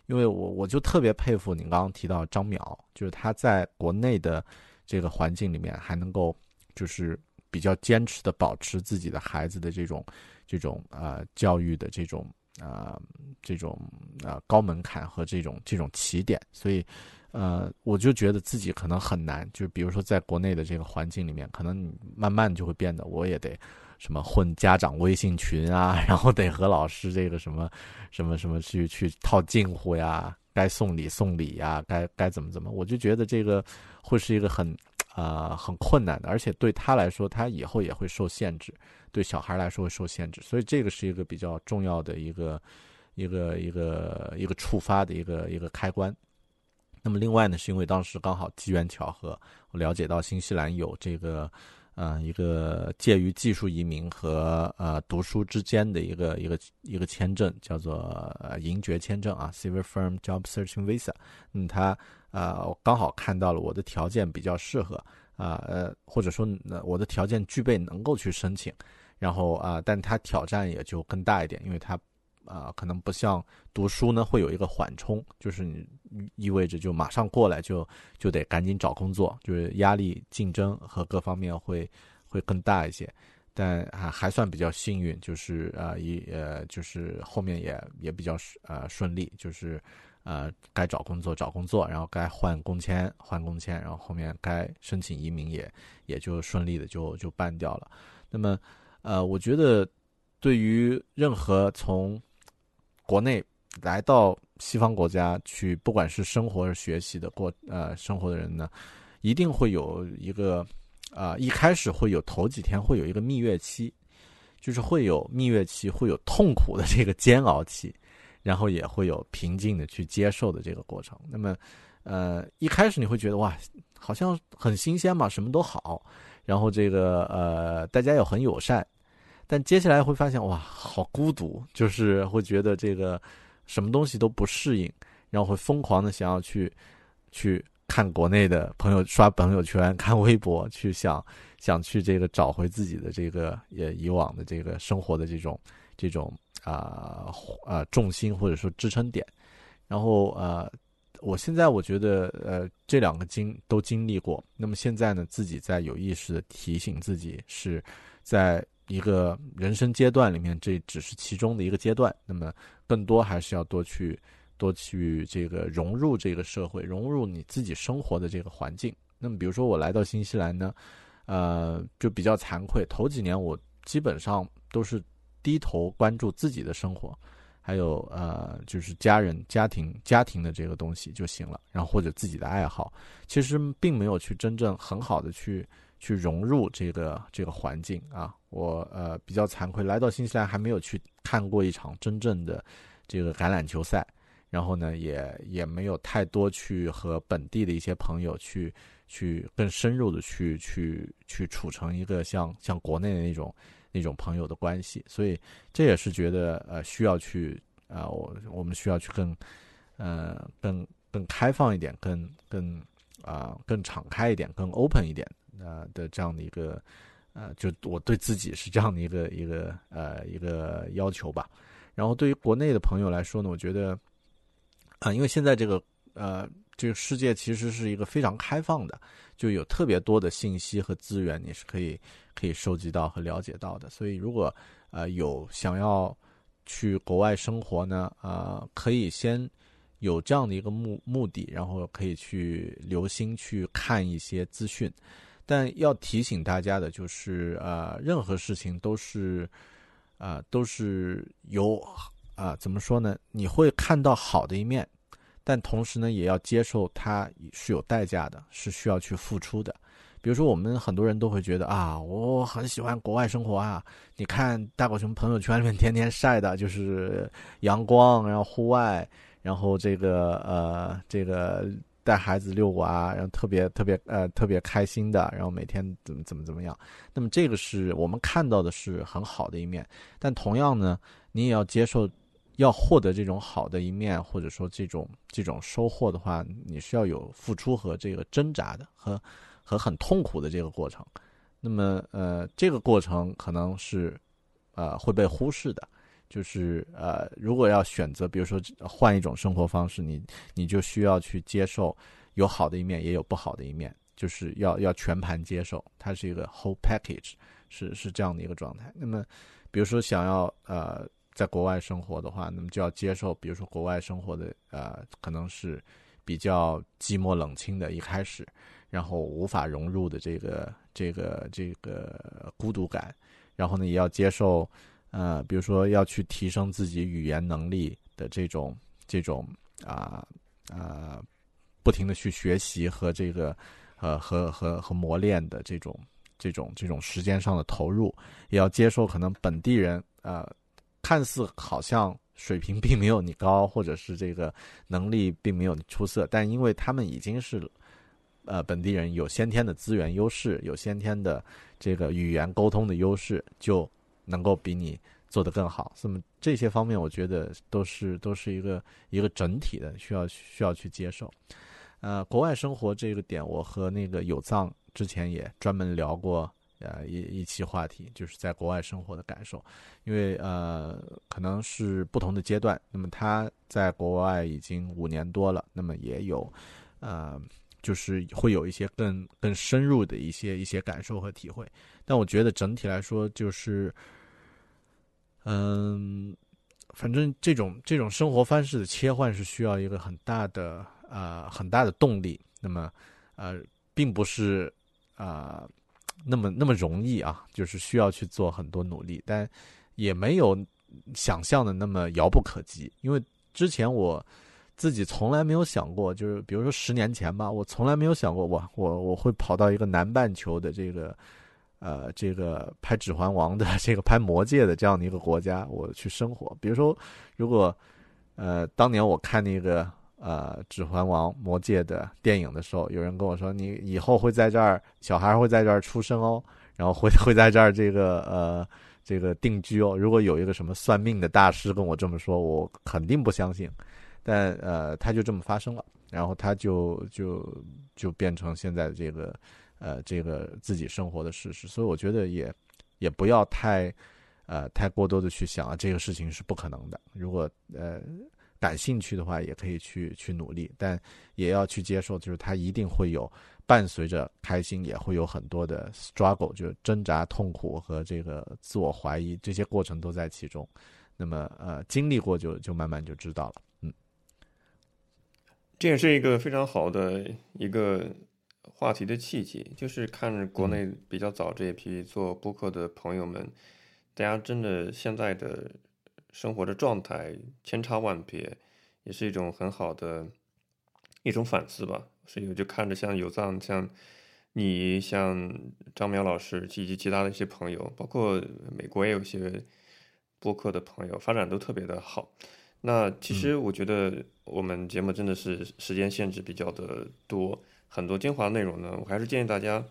因为我我就特别佩服你刚刚提到张淼，就是他在国内的这个环境里面还能够就是比较坚持的保持自己的孩子的这种。这种呃教育的这种啊这种啊高门槛和这种这种起点，所以呃我就觉得自己可能很难，就比如说在国内的这个环境里面，可能慢慢就会变得我也得什么混家长微信群啊，然后得和老师这个什么什么什么去去套近乎呀，该送礼送礼呀，该该怎么怎么，我就觉得这个会是一个很啊很困难的，而且对他来说，他以后也会受限制。对小孩来说会受限制，所以这个是一个比较重要的一个一个一个一个触发的一个一个开关。那么另外呢，是因为当时刚好机缘巧合，我了解到新西兰有这个。呃，一个介于技术移民和呃读书之间的一个一个一个签证，叫做呃银爵签证啊，Civil Firm Job Searching Visa。嗯，他呃刚好看到了我的条件比较适合啊，呃或者说我的条件具备能够去申请，然后啊，但他挑战也就更大一点，因为他。啊，可能不像读书呢，会有一个缓冲，就是你意味着就马上过来就就得赶紧找工作，就是压力、竞争和各方面会会更大一些。但还还算比较幸运，就是啊一呃就是后面也也比较顺呃顺利，就是呃该找工作找工作，然后该换工签换工签，然后后面该申请移民也也就顺利的就就办掉了。那么呃，我觉得对于任何从国内来到西方国家去，不管是生活是、学习的过呃生活的人呢，一定会有一个啊，一开始会有头几天会有一个蜜月期，就是会有蜜月期，会有痛苦的这个煎熬期，然后也会有平静的去接受的这个过程。那么，呃，一开始你会觉得哇，好像很新鲜嘛，什么都好，然后这个呃，大家又很友善。但接下来会发现哇，好孤独，就是会觉得这个什么东西都不适应，然后会疯狂的想要去去看国内的朋友刷朋友圈、看微博，去想想去这个找回自己的这个也以往的这个生活的这种这种啊啊重心或者说支撑点。然后呃，我现在我觉得呃这两个经都经历过，那么现在呢，自己在有意识的提醒自己是在。一个人生阶段里面，这只是其中的一个阶段。那么，更多还是要多去多去这个融入这个社会，融入你自己生活的这个环境。那么，比如说我来到新西兰呢，呃，就比较惭愧，头几年我基本上都是低头关注自己的生活，还有呃，就是家人、家庭、家庭的这个东西就行了，然后或者自己的爱好，其实并没有去真正很好的去。去融入这个这个环境啊，我呃比较惭愧，来到新西兰还没有去看过一场真正的这个橄榄球赛，然后呢也也没有太多去和本地的一些朋友去去更深入的去去去处成一个像像国内的那种那种朋友的关系，所以这也是觉得呃需要去啊我我们需要去更呃更更开放一点，更更啊更敞开一点，更 open 一点。呃的这样的一个，呃，就我对自己是这样的一个一个呃一个要求吧。然后对于国内的朋友来说呢，我觉得，啊，因为现在这个呃这个世界其实是一个非常开放的，就有特别多的信息和资源你是可以可以收集到和了解到的。所以如果呃有想要去国外生活呢，呃，可以先。有这样的一个目目的，然后可以去留心去看一些资讯。但要提醒大家的就是，呃，任何事情都是，啊，都是有，啊，怎么说呢？你会看到好的一面，但同时呢，也要接受它是有代价的，是需要去付出的。比如说，我们很多人都会觉得啊，我很喜欢国外生活啊。你看大狗熊朋友圈里面天天晒的就是阳光，然后户外，然后这个呃，这个。带孩子遛娃，然后特别特别呃特别开心的，然后每天怎么怎么怎么样。那么这个是我们看到的是很好的一面，但同样呢，你也要接受，要获得这种好的一面，或者说这种这种收获的话，你是要有付出和这个挣扎的，和和很痛苦的这个过程。那么呃，这个过程可能是呃会被忽视的。就是呃，如果要选择，比如说换一种生活方式，你你就需要去接受有好的一面，也有不好的一面，就是要要全盘接受，它是一个 whole package，是是这样的一个状态。那么，比如说想要呃在国外生活的话，那么就要接受，比如说国外生活的呃可能是比较寂寞冷清的，一开始，然后无法融入的这个这个这个孤独感，然后呢，也要接受。呃，比如说要去提升自己语言能力的这种这种啊啊，不停的去学习和这个呃和和和磨练的这种这种这种时间上的投入，也要接受可能本地人呃看似好像水平并没有你高，或者是这个能力并没有你出色，但因为他们已经是呃本地人，有先天的资源优势，有先天的这个语言沟通的优势，就能够比你做得更好。那么这些方面，我觉得都是都是一个一个整体的，需要需要去接受。呃，国外生活这个点，我和那个有藏之前也专门聊过。呃，一一期话题就是在国外生活的感受，因为呃，可能是不同的阶段。那么他在国外已经五年多了，那么也有，呃，就是会有一些更更深入的一些一些感受和体会。但我觉得整体来说，就是，嗯，反正这种这种生活方式的切换是需要一个很大的呃很大的动力。那么呃，并不是啊。那么那么容易啊，就是需要去做很多努力，但也没有想象的那么遥不可及。因为之前我自己从来没有想过，就是比如说十年前吧，我从来没有想过，我我我会跑到一个南半球的这个呃这个拍《指环王》的 这个拍《魔戒》的这样的一个国家，我去生活。比如说，如果呃当年我看那个。呃，《指环王》《魔戒》的电影的时候，有人跟我说：“你以后会在这儿，小孩会在这儿出生哦，然后会 会在这儿这个呃这个定居哦。”如果有一个什么算命的大师跟我这么说，我肯定不相信。但呃，他就这么发生了，然后他就就就变成现在的这个呃这个自己生活的事实。所以我觉得也也不要太呃太过多的去想啊，这个事情是不可能的。如果呃。感兴趣的话，也可以去去努力，但也要去接受，就是他一定会有伴随着开心，也会有很多的 struggle，就是挣扎、痛苦和这个自我怀疑，这些过程都在其中。那么，呃，经历过就就慢慢就知道了。嗯，这也是一个非常好的一个话题的契机，就是看着国内比较早这一批做播客的朋友们，大家真的现在的。生活的状态千差万别，也是一种很好的一种反思吧。所以我就看着像有藏、像你、像张淼老师以及其他的一些朋友，包括美国也有些播客的朋友，发展都特别的好。那其实我觉得我们节目真的是时间限制比较的多，很多精华内容呢，我还是建议大家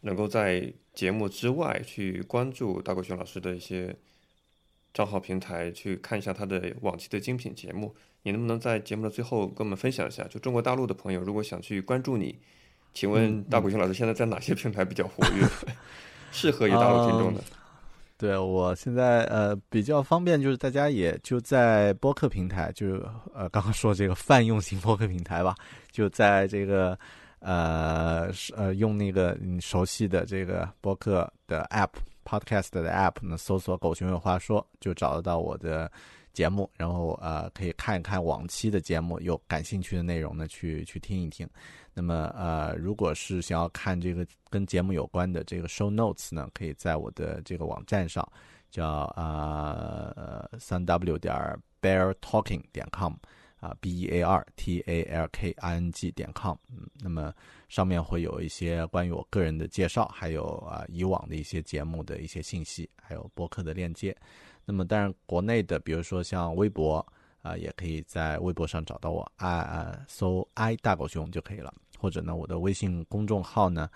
能够在节目之外去关注大国雄老师的一些。账号平台去看一下他的往期的精品节目，你能不能在节目的最后跟我们分享一下？就中国大陆的朋友如果想去关注你，请问大国雄老师现在在哪些平台比较活跃，适合于大陆听众的？对我现在呃比较方便，就是大家也就在播客平台，就呃刚刚说这个泛用型播客平台吧，就在这个呃呃用那个你熟悉的这个播客的 app。Podcast 的 App 呢，搜索“狗熊有话说”就找得到我的节目，然后呃可以看一看往期的节目，有感兴趣的内容呢去去听一听。那么呃，如果是想要看这个跟节目有关的这个 Show Notes 呢，可以在我的这个网站上，叫啊三 W 点 Bear Talking 点 com 啊 B E A R T A L K I N G 点 com，嗯，那么。上面会有一些关于我个人的介绍，还有啊以往的一些节目的一些信息，还有博客的链接。那么当然，国内的，比如说像微博啊，也可以在微博上找到我，啊搜 “i 大狗熊”就可以了。或者呢，我的微信公众号呢，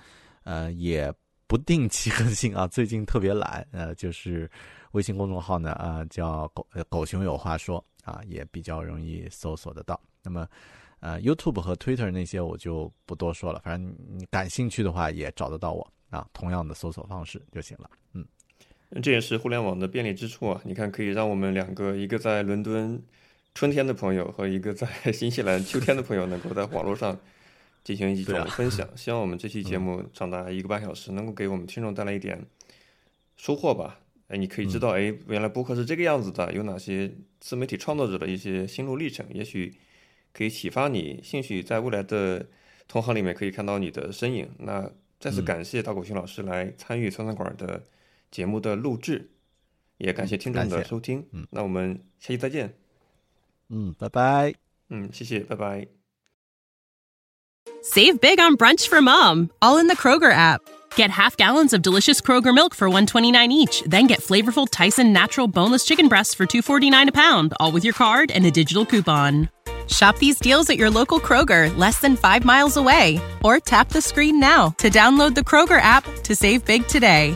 呃也不定期更新啊，最近特别懒，呃就是微信公众号呢啊叫“狗狗熊有话说”啊，也比较容易搜索得到。那么。呃，YouTube 和 Twitter 那些我就不多说了，反正你感兴趣的话也找得到我啊，同样的搜索方式就行了。嗯，这也是互联网的便利之处啊！你看，可以让我们两个，一个在伦敦春天的朋友和一个在 新西兰秋天的朋友，能够在网络上进行一种分享。希望我们这期节目长达一个半小时，能够给我们听众带来一点收获吧。哎，你可以知道，哎，原来播客是这个样子的，有哪些自媒体创作者的一些心路历程，也许。可以启发你兴许在未来的同行里面可以看到你的身影。那再次感谢大狗熊老师来参与酸酸馆的节目的录制，也感谢听众的收听。嗯，那我们下期再见。嗯，拜拜。嗯，谢谢，拜拜。Save big on brunch for mom, all in the Kroger app. Get half gallons of delicious Kroger milk for 129 each, then get flavorful Tyson natural boneless chicken breasts for 249 a pound, all with your card and a digital coupon. Shop these deals at your local Kroger, less than 5 miles away, or tap the screen now to download the Kroger app to save big today.